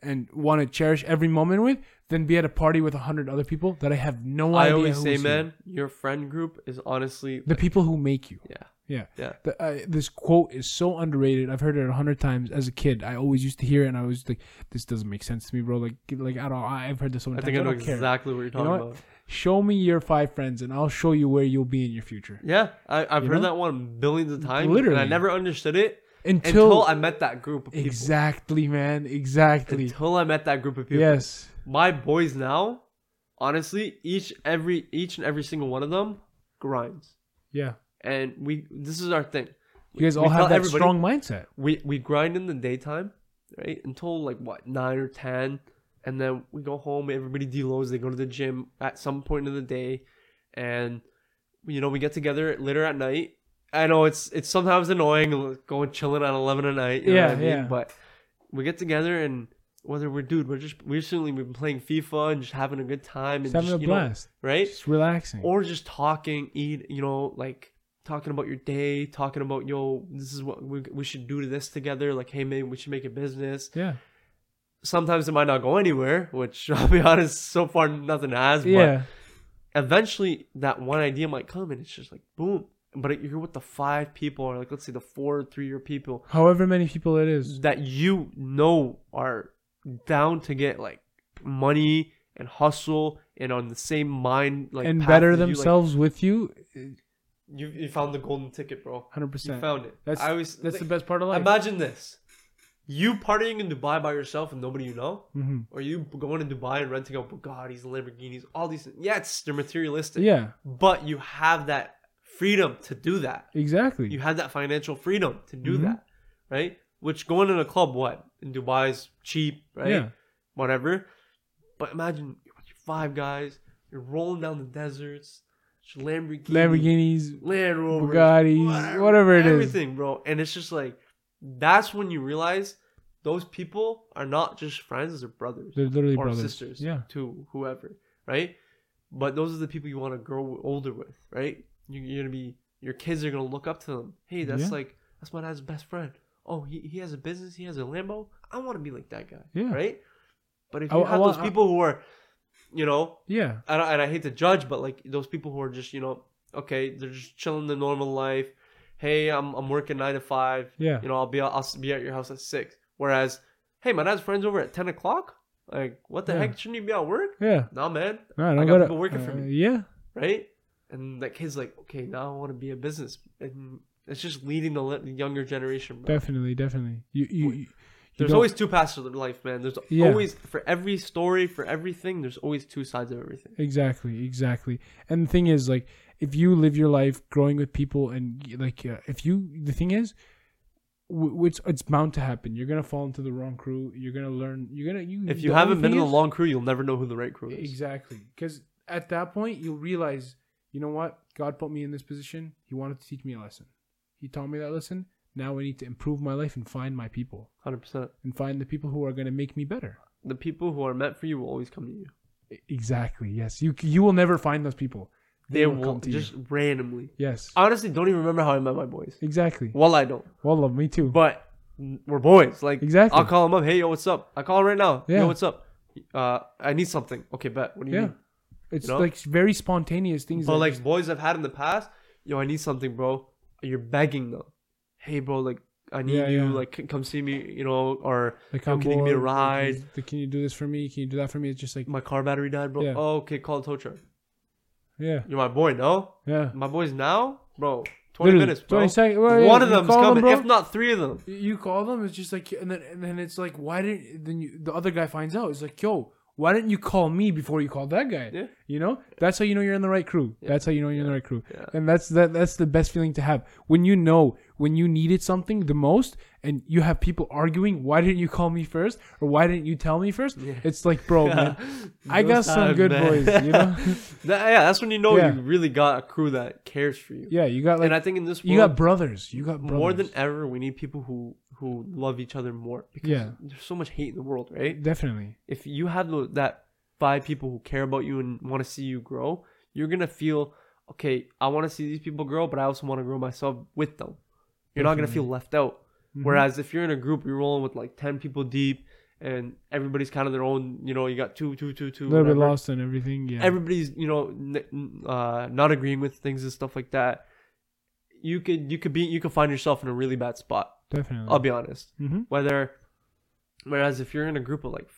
and want to cherish every moment with than be at a party with a hundred other people that I have no I idea. always who's say, man, your friend group is honestly the people who make you. yeah, Yeah, yeah. The, uh, this quote is so underrated. I've heard it a hundred times as a kid. I always used to hear it, and I was like, "This doesn't make sense to me, bro." Like, like I don't. I've heard this so many I think I times. know don't care. exactly what you're talking know what? Show me your five friends, and I'll show you where you'll be in your future. Yeah, I, I've You heard know? that one billions of times, and Literally. I never understood it Until, until I met that group of people. exactly, man, exactly. Until I met that group of people. Yes. my boys now, honestly, each every each and every single one of them grinds, Yeah. and we this is our thing. You guys We all tell have that strong mindset. We we grind in the daytime, right, until like what nine or ten, and then we go home. Everybody deloads. They go to the gym at some point in the day, and you know we get together later at night. I know it's it's sometimes annoying going chilling at eleven at night. You know Yeah, what I mean? yeah. But we get together and whether we're dude, we're just we recently we've been playing FIFA and just having a good time and Just having just, a you know, blast. right? Just relaxing. Or just talking, eat, you know, like talking about your day, talking about yo, this is what we, we should do to this together. Like, hey, maybe we should make a business. yeah. Sometimes it might not go anywhere, which I'll be honest, so far nothing has. Yeah. But eventually, that one idea might come, and it's just like boom. But you're with the five people, or like let's say the four three-year people However many people it is. that you know are down to get like money and hustle and on the same mind like and better as you, like, themselves with you. You you found the golden ticket, bro. Hundred You percent. found it. That's I always that's the best part of life. Imagine this: you partying in Dubai by yourself and nobody you know, hmm or you going to Dubai and renting out Bugattis, Lamborghinis, all these. Things. Yeah, it's they're materialistic. Yeah. but you have that freedom to do that. Exactly. You have that financial freedom to do Mhm. that, right? Which going in a club, what in Dubai is cheap, right? Yeah. Whatever. But imagine you're with your five guys, you're rolling down the deserts, Lamborghini, Lamborghinis. Land Rover, Bugattis, whatever it is. everything, bro. And it's just like that's when you realize those people are not just friends; they're brothers They're literally or brothers. sisters, Yeah. to whoever, right? But those are the people you want to grow older with, right? You- You're gonna be your kids are gonna look up to them. Hey, that's Yeah. like that's my dad's best friend. Oh, he, he has a business, he has a Lambo. I want to be like that guy, Yeah. right? But if you I have want- those people who are you know, Yeah. and I, and I hate to judge, but like those people who are just, you know, okay, they're just chilling the normal life. Hey, I'm I'm working nine to five. Yeah. You know, I'll be I'll be at your house at six. Whereas, hey, my dad's friends over at ten o'clock. Like, what the Yeah. heck? Shouldn't you be at work? Yeah. Nah, man. No, I got gotta- people working for uh, me. Yeah. Right? And that kid's like, okay, now I want to be a business, and it's just leading the, younger generation. Bro. Definitely. Definitely. You. You. you There's always two paths to life, man. There's Yeah. always for every story, for everything. There's always two sides of everything. Exactly, exactly. And the thing is, like, if you live your life growing with people, and like, uh, if you, the thing is, w- it's it's bound to happen. You're gonna fall into the wrong crew. You're gonna learn. You're gonna you. If you haven't been in the is- long crew, you'll never know who the right crew is. exactly, because at that point you'll realize, you know what? God put me in this position. He wanted to teach me a lesson. He taught me that lesson. Now I need to improve my life and find my people Hundred percent. and find the people who are gonna make me better. The people who are meant for you will always come to you. Exactly. Yes. You you will never find those people. They, will will just you. randomly. Yes. I honestly don't even remember how I met my boys. Exactly. Well, I don't. Well, love me too. But we're boys. Like Exactly. I'll call them up. Hey, yo, what's up? I call him right now. Yeah. Yo, what's up? Uh, I need something. Okay, bet. What do you Yeah. need? It's You know? like very spontaneous things. But that like boys I've had in the past, yo, I need something, bro. You're begging them. Hey, bro, like I need Yeah, you. yeah. Like come see me. You know, or like, yo, can you give me a ride? Can you, can you do this for me? Can you do that for me? It's just like, my car battery died, bro. Yeah. Oh, okay, call a tow truck. Yeah, You're my boy, no? yeah. My boys now, bro. Twenty Literally, minutes, bro. 20 seconds. Well, yeah, One of you them's call them, coming, bro. if not three of them. You- You call them. It's just like, and then and then it's like, why didn't then you, the other guy finds out? It's like, yo, why didn't you call me before you called that guy? Yeah. You know, that's how you know you're in the right crew. That's how you know you're in the right crew. Yeah. And that's that. That's the best feeling to have when you know when you needed something the most, and you have people arguing. Why didn't you call me first, or why didn't you tell me first? Yeah. It's like, bro, man, I got some good man. boys. You know. That- yeah, that's when you know Yeah. you really got a crew that cares for you. Yeah, you got like and I think in this world, you got brothers. You got brothers. more than ever, we need people who who love each other more because Yeah. there's so much hate in the world, right? definitely. If you have that five people who care about you and want to see you grow, you're gonna feel okay. I want to see these people grow, but I also want to grow myself with them. You're not gonna feel left out. Mhm. Whereas if you're in a group, you're rolling with like ten people deep, and everybody's kind of their own. You know, you got two, two, two, two. a little bit lost and everything. Yeah. Everybody's you know n- uh, not agreeing with things and stuff like that. You could you could be you could find yourself in a really bad spot. definitely. I'll be honest. mm-hmm. Whether, whereas if you're in a group of like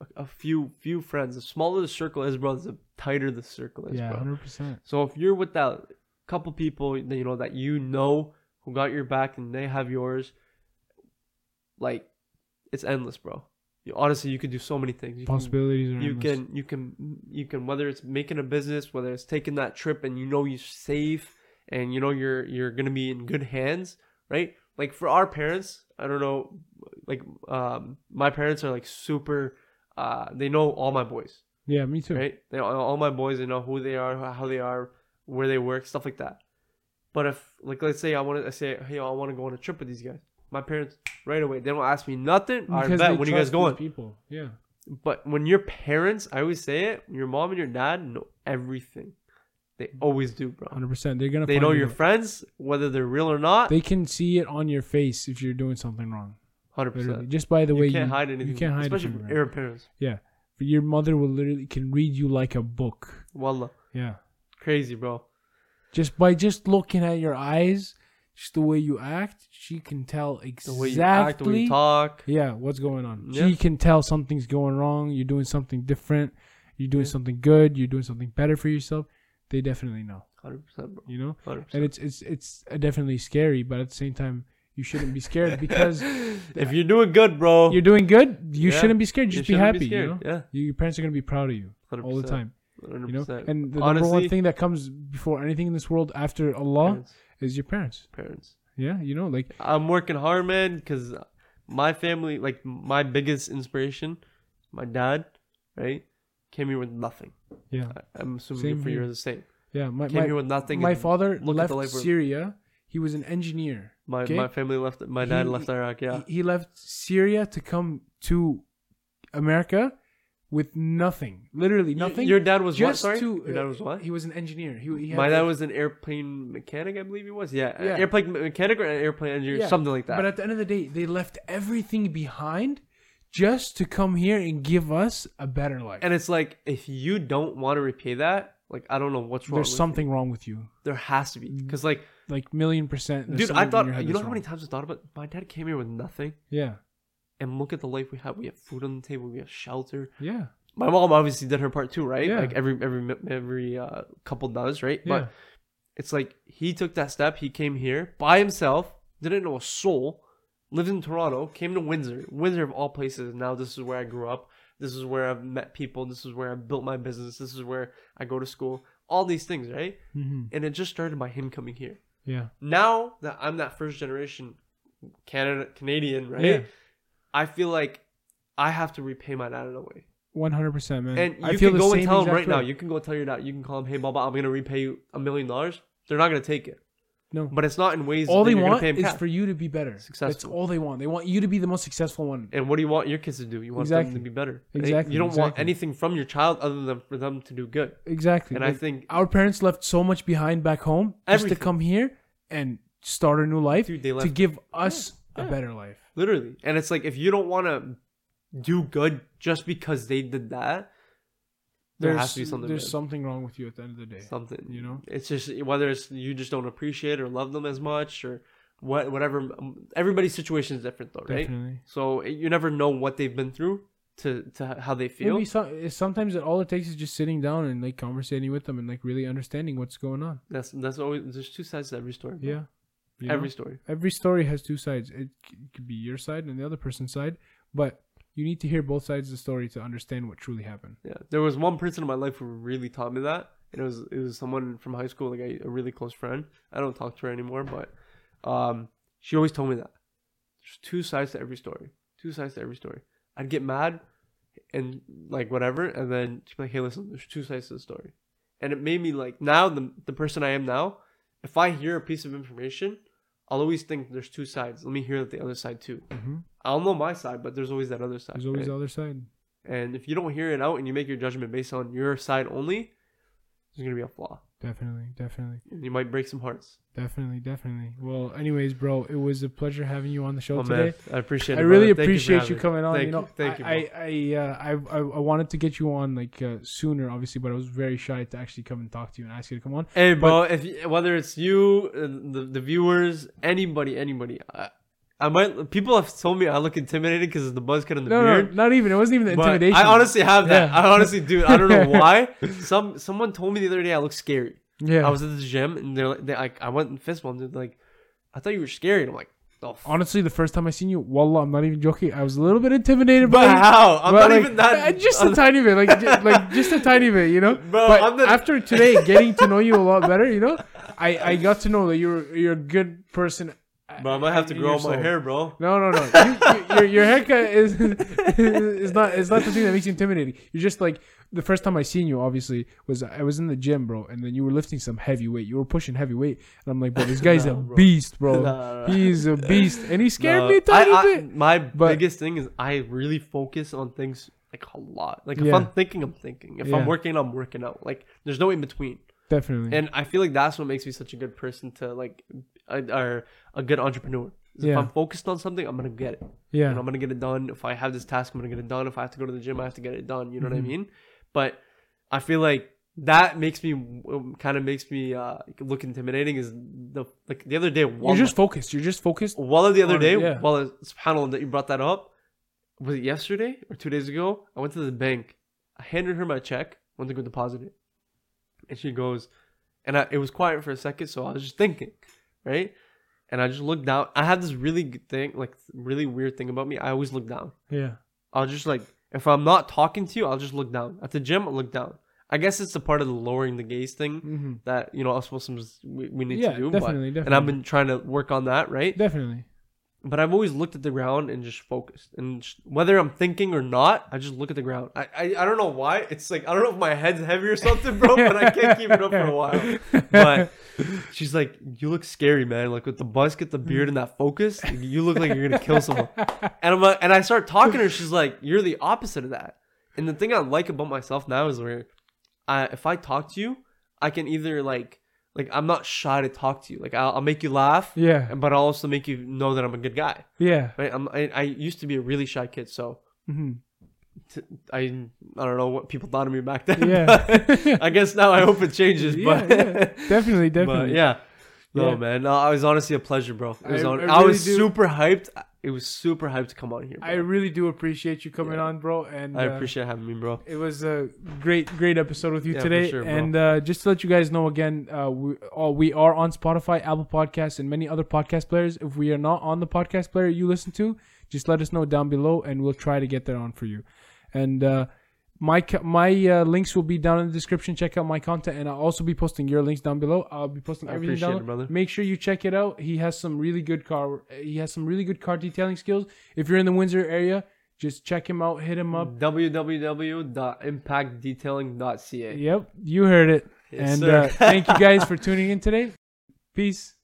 a, a few few friends, the smaller the circle is, bro, the tighter the circle is, Yeah, hundred percent. So if you're with that couple people that you know that you know who got your back and they have yours, like it's endless, bro. You, honestly, you can do so many things. You can, Possibilities are you endless. can you can you can whether it's making a business, whether it's taking that trip and you know you're safe and you know you're you're gonna be in good hands, right? Like for our parents, I don't know, like um, my parents are like super. Uh, they know all my boys Yeah, me too. right? They all my boys, they know who they are, how they are, where they work, stuff like that. But if, like, let's say I want to say, hey, I want to go on a trip with these guys. My parents right away, they don't ask me nothing. I Because bet they when you guys going. People. Yeah. But when your parents, I always say it, your mom and your dad know everything. They always do, bro. Hundred percent. They're gonna. They find know your the- friends, whether they're real or not. They can see it on your face if you're doing something wrong. Hundred percent. just by the way You can't you hide anything. You can't hide especially it from from them. Arab parents. Your mother will literally can read you like a book. Wallah, Yeah. crazy, bro. Just by just looking at your eyes, just the way you act, she can tell exactly The way you act, the way you talk. Yeah, what's going on? Yeah. She can tell something's going wrong. You're doing something different. You're doing Yeah. something good. You're doing something better for yourself. They definitely know. Hundred percent, bro. You know, Hundred and percent. And it's it's it's definitely scary, but at the same time, you shouldn't be scared because if you're doing good, bro, you're doing good. You Yeah. shouldn't be scared. you Just be happy. you scared. know, Yeah, your parents are gonna be proud of you 100%, all the time. You know, 100%. and the number one Honestly, thing that comes before anything in this world after Allah parents, is your parents. parents. Yeah, you know, like I'm working hard, man, because my family, like my biggest inspiration, my dad, right, came here with nothing. yeah, I- I'm assuming Same for you here. are the same. yeah. My Came my, here with nothing. my and father look at left the life we're- Syria. He was an engineer. My okay. my family left. My dad He- left Iraq. Yeah, He, he left Syria to come to America with nothing, literally nothing. Your dad was what? just Sorry, to, your dad was uh, what? He was an engineer. He, he had My dad like- was an airplane mechanic, I believe he was. Yeah, Yeah. airplane mechanic or airplane engineer, Yeah, something like that. But at the end of the day, they left everything behind just to come here and give us a better life. And it's like if you don't want to repay that, like I don't know what's wrong. There's with you. something wrong with you. There has to be because like, Like million percent. dude, I thought you know how many times I thought about my dad came here with nothing, Yeah. And look at the life we have. We have food on the table. We have shelter. Yeah. My mom obviously did her part too, right? Yeah. Like every every every uh, couple does, right? Yeah. But it's like he took that step. He came here by himself, didn't know a soul, lived in Toronto, came to Windsor, Windsor of all places. Now this is where I grew up. This is where I've met people. This is where I built my business. This is where I go to school. All these things, right? hmm And it just started by him coming here. Yeah. Now that I'm that first generation Canada Canadian, right? Yeah. I feel like I have to repay my dad in a way. One hundred percent, man. And I you feel can go and tell him right now. You can go tell your dad. You can call him, "Hey, Baba, I'm gonna repay you a million dollars." They're not gonna take it. No. but it's not in ways. all that they want is cash. for you to be better. Successful. That's all they want. They want you to be the most successful one. And what do you want your kids to do? You want them to be better. Exactly, You don't want anything from your child other than for them to do good. Exactly. And I think, our parents left so much behind back home just to come here and start a new life dude, to give us Yeah. a better life. Literally. And it's like if you don't want to do good just because they did that, there There's has to be something. There's bad. something wrong with you at the end of the day. something. you know? it's just whether it's you just don't appreciate or love them as much or what, whatever. um, Everybody's situation is different, though, right? Definitely. So you never know what they've been through to to how they feel. Maybe some, sometimes all it takes is just sitting down and like conversating with them and like really understanding what's going on. That's that's always there's two sides to every story. bro. Yeah. You know? every story. every story has two sides. It, it could be your side and the other person's side, but you need to hear both sides of the story to understand what truly happened. Yeah, there was one person in my life who really taught me that, and it was it was someone from high school, like a, a really close friend. I don't talk to her anymore, but um, she always told me that there's two sides to every story. Two sides to every story. I'd get mad and like whatever, and then she'd be like, "Hey, listen, there's two sides to the story," and it made me like now the the person I am now. If I hear a piece of information, I'll always think there's two sides. Let me hear the other side too. Mm-hmm. I'll know my side, but there's always that other side. There's always right? the other side. And if you don't hear it out and you make your judgment based on your side only, there's gonna be a flaw, Definitely, definitely, you might break some hearts. definitely, definitely. Well, anyways, bro, it was a pleasure having you on the show Oh today. man, I appreciate it. I really brother. Appreciate for you, coming on. Thank you know, thank you. I, bro. I, I, uh, I, I, wanted to get you on like uh, sooner, obviously, but I was very shy to actually come and talk to you and ask you to come on. hey, bro, if whether it's you, uh, the the viewers, anybody, anybody, I, I might. People have told me I look intimidated because of the buzz cut and the No, no, not even. It wasn't even the but intimidation. I honestly have that. Yeah. I honestly do. I don't know why. Some someone told me the other day I look scary. yeah. I was at the gym and they're like, they, like I went and fist bumped. They're like, I thought you were scary. And I'm like, oh, Honestly, the first time I seen you, wallah, I'm not even joking. I was a little bit intimidated but by how? I'm not like, even that. uh, Just a tiny bit, like, ju- like just a tiny bit, you know. Bro, but I'm the- after today, getting to know you a lot better, you know, I I got to know that you're you're a good person. Bro, I might have to grow my soul. hair, bro. No, no, no. You, you, your your haircut is is not is not the thing that makes you intimidating. You're just like the first time I seen you. Obviously, was I was in the gym, bro, and then you were lifting some heavy weight. You were pushing heavy weight, and I'm like, bro, this guy's Nah, a bro. beast, bro. Nah, nah. He's a beast, and he scared No, me a tiny I- I- bit. My But- biggest thing is I really focus on things like a lot. Like if Yeah. I'm thinking, I'm thinking. If Yeah. I'm working, I'm working out. Like there's no in between. Definitely. And I feel like that's what makes me such a good person to like, or a good entrepreneur. Is If I'm focused on something, I'm gonna get it. yeah. And I'm gonna get it done. If I have this task, I'm gonna get it done. If I have to go to the gym, I have to get it done. You know what I Mhm. mean? But I feel like that makes me kind of makes me uh, look intimidating. Is the like the other day? You're just focused. You're just focused. Wallah the other on- day. yeah. Wallah, subhanallah that you brought that up. Was it yesterday or two days ago? I went to the bank. I handed her my check. Went to go deposit it, and she goes, and I, it was quiet for a second, so I was just thinking, right? And I just looked down. I have this really good thing, like really weird thing about me. I always look down. Yeah. I'll just like if I'm not talking to you, I'll just look down. At the gym, I'll look down. I guess it's a part of the lowering the gaze thing Mm-hmm. that you know us Muslims we, we need Yeah, to do. definitely, but, and I've been trying to work on that, right? Definitely. But I've always looked at the ground and just focused. And just, whether I'm thinking or not, I just look at the ground. I, I I don't know why. It's like I don't know if my head's heavy or something, bro. but I can't keep it up for a while. But she's like, "You look scary, man. Like with the buzz, get the beard, and that focus, you look like you're gonna kill someone." And I'm like, and I start talking to her. She's like, "You're the opposite of that." And the thing I like about myself now is where, I if I talk to you, I can either like like I'm not shy to talk to you. Like I'll, I'll make you laugh, Yeah. but I'll also make you know that I'm a good guy. Yeah. Right? I'm, I I used to be a really shy kid, so hmm T- I I don't know what people thought of me back then. Yeah. I guess now I hope it changes. Yeah, but yeah. definitely, but definitely. yeah. No Yeah. man, no, it was honestly a pleasure, bro. It was I- on, I I, was do- super hyped. It was super hyped to come on here. Bro. I really do appreciate you coming Yeah. on, bro. And I uh, appreciate having me, bro. It was a great, great episode with you Yeah, today. sure, and uh, just to let you guys know again, uh, we, uh, we are on Spotify, Apple Podcasts, and many other podcast players. If we are not on the podcast player you listen to, just let us know down below, and we'll try to get that on for you. And uh, my my uh, links will be down in the description. Check out my content, and I'll also be posting your links down below. I'll be posting I everything appreciate down. it, brother. Make sure you check it out. He has some really good car. He has some really good car detailing skills. If you're in the Windsor area, just check him out. Hit him up. www.impactdetailing.ca. Yep, you heard it. Yes, and uh, thank you guys for tuning in today. Peace.